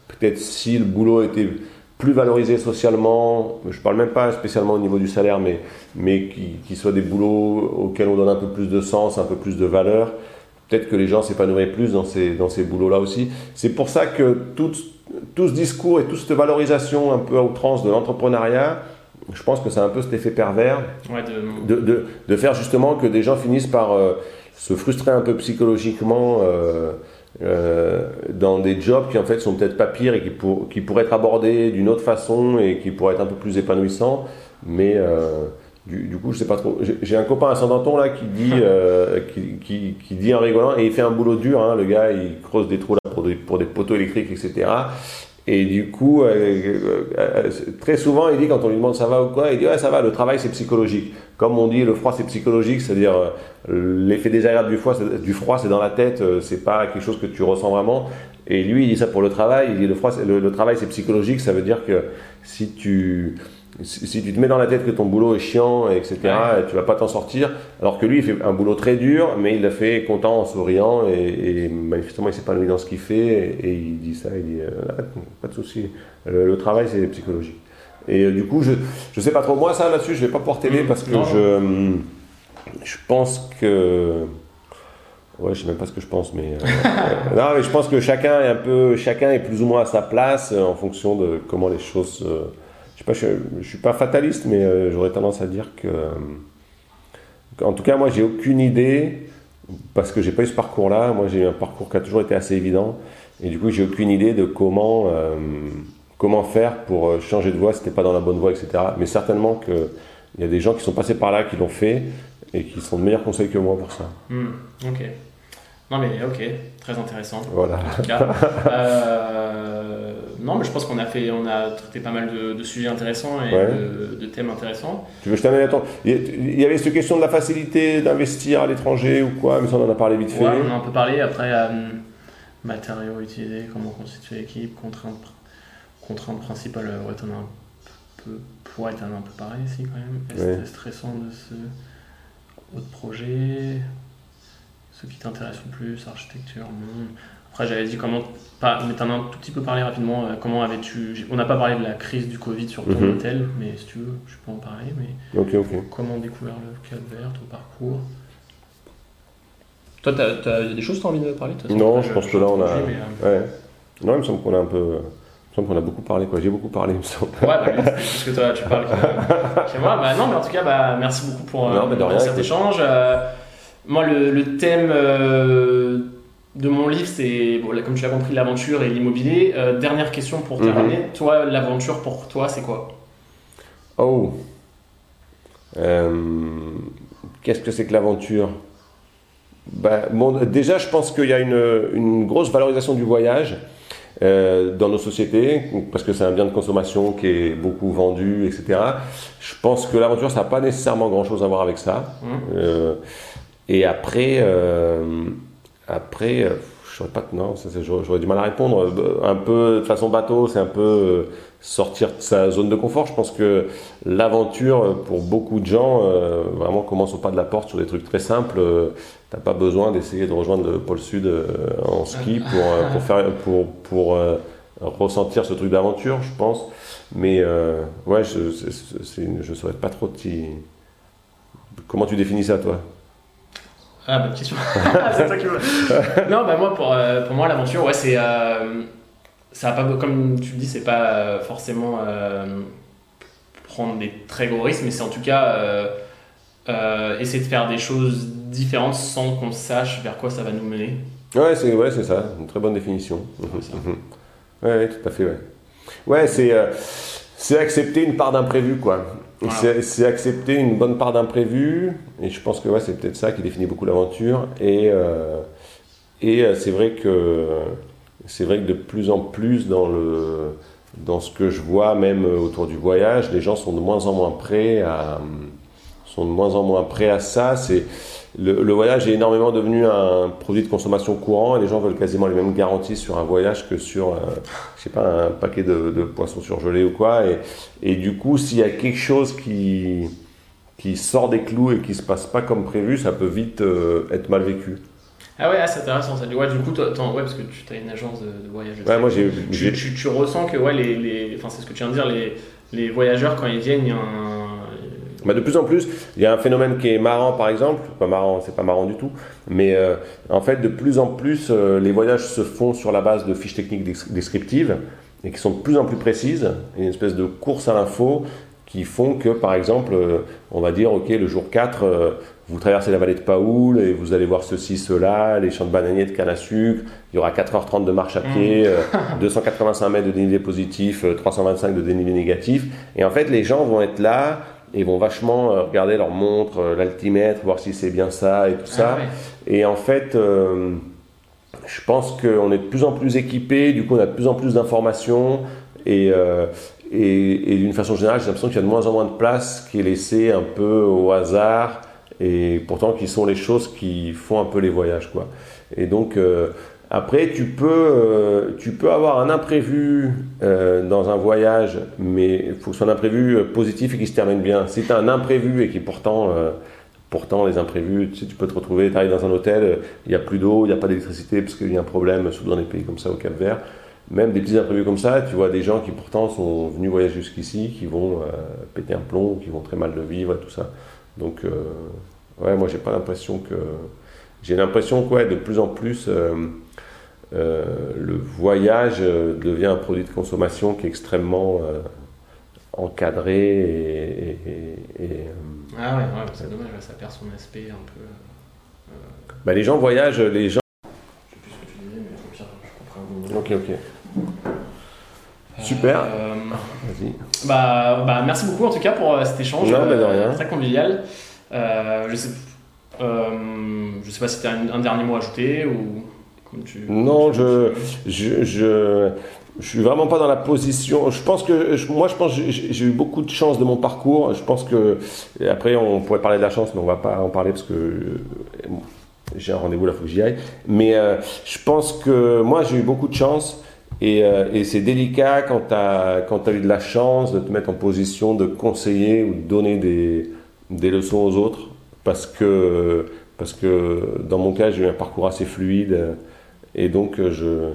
peut-être si le boulot était plus valorisé socialement, je ne parle même pas spécialement au niveau du salaire, mais, mais qui, qui soient des boulots auxquels on donne un peu plus de sens, un peu plus de valeur. Peut-être que les gens s'épanouiraient plus dans ces, dans ces boulots-là aussi. C'est pour ça que tout, tout ce discours et toute cette valorisation un peu à outrance de l'entrepreneuriat, je pense que c'est un peu cet effet pervers de... De, de... faire justement que des gens finissent par euh, se frustrer un peu psychologiquement. Euh, euh, dans des jobs qui en fait sont peut-être pas pires et qui, pour, qui pourraient être abordés d'une autre façon et qui pourraient être un peu plus épanouissants. Mais euh, du, coup, je sais pas trop. J'ai un copain à Saint-Danton là qui dit, euh, qui, qui, qui, dit en rigolant, et il fait un boulot dur. Hein, le gars, il creuse des trous là pour des poteaux électriques, etc. Et du coup, euh, euh, euh, très souvent, il dit quand on lui demande ça va ou quoi, il dit ouais ça va, le travail c'est psychologique. Comme on dit, le froid c'est psychologique, c'est-à-dire l'effet désagréable du froid, du froid c'est dans la tête, c'est pas quelque chose que tu ressens vraiment. Et lui, il dit ça pour le travail, il dit le, froid, le travail c'est psychologique, ça veut dire que si tu si, tu te mets dans la tête que ton boulot est chiant, etc., tu vas pas t'en sortir. Alors que lui, il fait un boulot très dur, mais il l'a fait content, en souriant, et, manifestement, il s'épanouit dans ce qu'il fait, et, il dit ça, il dit, euh, pas de souci. Le, travail, c'est psychologique. Et euh, du coup, je, je sais pas trop. Moi, ça, là-dessus, je vais pas pouvoir t'aider mm. parce que je, hum, je pense que. Ouais, je sais même pas ce que je pense, mais. Euh, non, mais je pense que chacun est un peu. Chacun est plus ou moins à sa place en fonction de comment les choses je ne suis pas fataliste, mais euh, j'aurais tendance à dire que, en tout cas, moi, j'ai aucune idée, parce que j'ai pas eu ce parcours-là. Moi, j'ai eu un parcours qui a toujours été assez évident, et du coup, j'ai aucune idée de comment, euh, comment faire pour euh, changer de voie si n'était pas dans la bonne voie, etc. Mais certainement qu'il y a des gens qui sont passés par là, qui l'ont fait, et qui sont de meilleurs conseils que moi pour ça. Hmm, ok. Non mais ok, très intéressant. Voilà. En tout cas. Non, mais je pense qu'on a fait, on a traité pas mal de, sujets intéressants et de, thèmes intéressants. Tu veux que je t'amène Attends, il y avait cette question de la facilité d'investir à l'étranger ou quoi, mais ça on en a parlé vite fait. Ouais, on en a un peu parlé. Après, euh, matériaux utilisés, comment constituer l'équipe, contraintes, contraintes principales. Euh, ouais, t'en as un peu, pourrait être un peu pareil ici quand même. Est-ce stressant de ce autre projet? Ce qui t'intéresse le plus, architecture, monde après, j'avais dit comment. Pas, mais t'en as un tout petit peu parlé rapidement. Euh, comment avais-tu. On n'a pas parlé de la crise du Covid sur ton mhm. hôtel, mais si tu veux, je peux en parler. Mais ok, ok. Comment découvrir le cadre vert, ton parcours? Toi, il y a des choses que tu as envie de parler Non, je pense que là, on a. Euh, ouais. Non, il me semble qu'on a un peu. me semble qu'on a beaucoup parlé, quoi. J'ai beaucoup parlé, il me semble. Ouais, bah, parce que toi, tu parles chez moi. Bah, non, mais en tout cas, bah, merci beaucoup pour, Non, mais pour rien, cet écoute. échange. Euh, moi, le, le thème euh, de mon livre, c'est, bon, là, comme tu l'as compris, l'aventure et l'immobilier. Euh, dernière question pour Mhm. terminer. Toi, l'aventure pour toi, c'est quoi? Oh Euh, Qu'est-ce que c'est que l'aventure? Bah, bon, Déjà, je pense qu'il y a une, une grosse valorisation du voyage euh, dans nos sociétés, parce que c'est un bien de consommation qui est beaucoup vendu, etc. Je pense que l'aventure, ça n'a pas nécessairement grand-chose à voir avec ça. Mhm. Euh, et après, euh, après, euh, je saurais pas, non, j'aurais du mal à répondre. Euh, Un peu de façon bateau, c'est un peu euh, sortir de sa zone de confort. Je pense que l'aventure, pour beaucoup de gens, euh, vraiment commence au pas de la porte sur des trucs très simples. Euh, T'as pas besoin d'essayer de rejoindre le pôle sud euh, en ski pour, euh, pour faire, pour, pour ressentir ce truc d'aventure, je pense. Mais ouais, je, je saurais pas trop Comment tu définis ça, toi? Ah, bonne question. c'est toi qui non, bah moi, pour, euh, pour moi, l'aventure, ouais, c'est. euh, ça va pas, comme tu le dis, c'est pas euh, forcément euh, prendre des très gros risques, mais c'est en tout cas essayer de faire des choses différentes sans qu'on sache vers quoi ça va nous mener. Ouais, c'est ouais, ça, une très bonne définition. Mhm, mhm. Ouais, tout à fait, ouais. Ouais, c'est c'est accepter une part d'imprévu, quoi. Voilà. C'est accepter une bonne part d'imprévu, et je pense que ouais, c'est peut-être ça qui définit beaucoup l'aventure. Et, euh, et euh, c'est vrai que c'est vrai que de plus en plus dans le dans ce que je vois, même autour du voyage, les gens sont de moins en moins prêts à sont de moins en moins prêts à ça. C'est le, le voyage est énormément devenu un produit de consommation courant et les gens veulent quasiment les mêmes garanties sur un voyage que sur, euh, je sais pas, un paquet de, de poissons surgelés ou quoi. Et, et du coup, s'il y a quelque chose qui, qui sort des clous et qui se passe pas comme prévu, ça peut vite euh, être mal vécu. Ah ouais, ah, c'est intéressant ça. Ouais, du coup, toi, attends, ouais, parce que tu as une agence de, de voyage. Ouais, moi j'ai, tu, j'ai- tu, tu ressens que ouais, les, les, enfin, c'est ce que tu viens de dire, les, les voyageurs, quand ils viennent, il y a un. Bah, de plus en plus, il y a un phénomène qui est marrant par exemple, pas marrant, c'est pas marrant du tout, mais euh, en fait de plus en plus euh, les voyages se font sur la base de fiches techniques des- descriptives et qui sont de plus en plus précises, et une espèce de course à l'info qui font que par exemple euh, on va dire ok le jour 4 euh, vous traversez la vallée de Paoul et vous allez voir ceci, cela, les champs de bananiers de canne à sucre, il y aura 4h30 de marche à pied, euh, 285 mètres de dénivelé positif, euh, 325 de dénivelé négatif. Et en fait, les gens vont être là et vont vachement euh, regarder leur montre, euh, l'altimètre, voir si c'est bien ça et tout ça. Ah ouais. Et en fait, euh, je pense qu'on est de plus en plus équipé, du coup on a de plus en plus d'informations et, euh, et, et d'une façon générale, j'ai l'impression qu'il y a de moins en moins de place qui est laissée un peu au hasard et pourtant qui sont les choses qui font un peu les voyages. Quoi. Et donc euh, après, tu peux, euh, tu peux avoir un imprévu euh, dans un voyage, mais il faut que ce soit un imprévu euh, positif et qui se termine bien. Si tu as un imprévu et qui pourtant... Pourtant, les imprévus, tu, sais, tu peux te retrouver, tu arrives dans un hôtel, il n'y a plus d'eau, il n'y a pas d'électricité parce qu'il y a un problème, surtout dans des pays comme ça, au Cap Vert. Même des petits imprévus comme ça, tu vois des gens qui pourtant sont venus voyager jusqu'ici, qui vont péter un plomb, qui vont très mal le vivre et tout ça. Donc, ouais, moi j'ai pas l'impression que. J'ai l'impression que ouais, de plus en plus, euh, euh, le voyage euh, devient un produit de consommation qui est extrêmement euh, encadré et. et- et- et, Ah ouais, ouais, c'est dommage, ça perd son aspect un peu. bah, les gens voyagent, les gens. Je sais plus ce que tu disais, mais bien que je comprenne. Ok, ok. Super. Vas-y. bah, bah, merci beaucoup en tout cas pour cet échange. Non. Très convivial. Je sais, je sais pas si tu as un, un dernier mot à ajouter ou comme tu. Non, je, je, je, je suis vraiment pas dans la position. Je pense que, je- moi, je pense j'ai eu beaucoup de chance de mon parcours. Je pense que, après, on pourrait parler de la chance, mais on va pas en parler parce que euh, j'ai un rendez-vous là, faut que j'y aille. Mais euh, je pense que moi, j'ai eu beaucoup de chance. Et, euh, et c'est délicat quand tu as, as eu de la chance de te mettre en position de conseiller ou de donner des, des leçons aux autres. Parce que, parce que dans mon cas, j'ai eu un parcours assez fluide. euh, Et donc, euh, je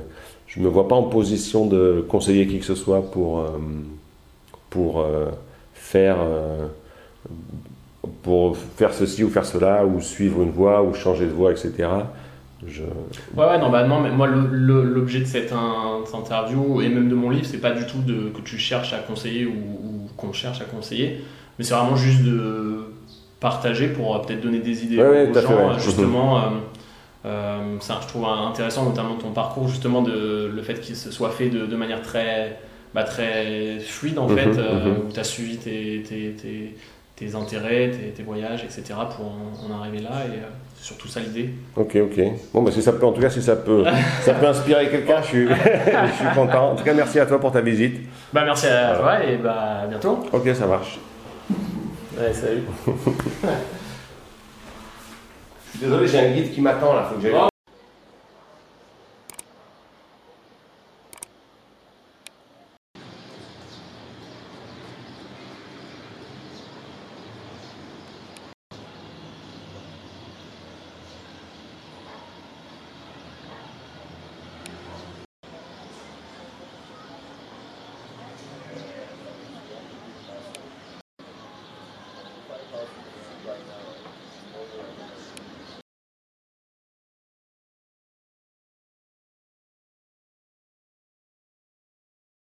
je me vois pas en position de conseiller qui que ce soit pour, euh, pour faire. pour faire ceci ou faire cela, ou suivre une voie, ou changer de voie, etc. je... Ouais, ouais, non, bah non, mais moi, l'objet de cette interview et même de mon livre, c'est pas du tout de, que tu cherches à conseiller ou, ou qu'on cherche à conseiller, mais c'est vraiment juste de partager pour euh, peut-être donner des idées Ouais, aux fait, gens, euh, justement. euh, ça, je trouve intéressant, notamment ton parcours, justement, de, le fait qu'il se soit fait de, de manière très, bah, très fluide, en Mhm, fait, euh, mhm. où tu as suivi tes, tes, tes, tes intérêts, tes, tes voyages, etc., pour en, en arriver là, et euh, c'est surtout ça l'idée. Ok, ok. Bon, bah, si ça peut, en tout cas, si ça peut, ça peut inspirer quelqu'un, je suis, je suis content. En tout cas, merci à toi pour ta visite. Bah, merci à Voilà. toi, et bah, à bientôt. Ok, ça marche. Ouais, salut. Désolé, j'ai un guide qui m'attend là, faut que j'aille.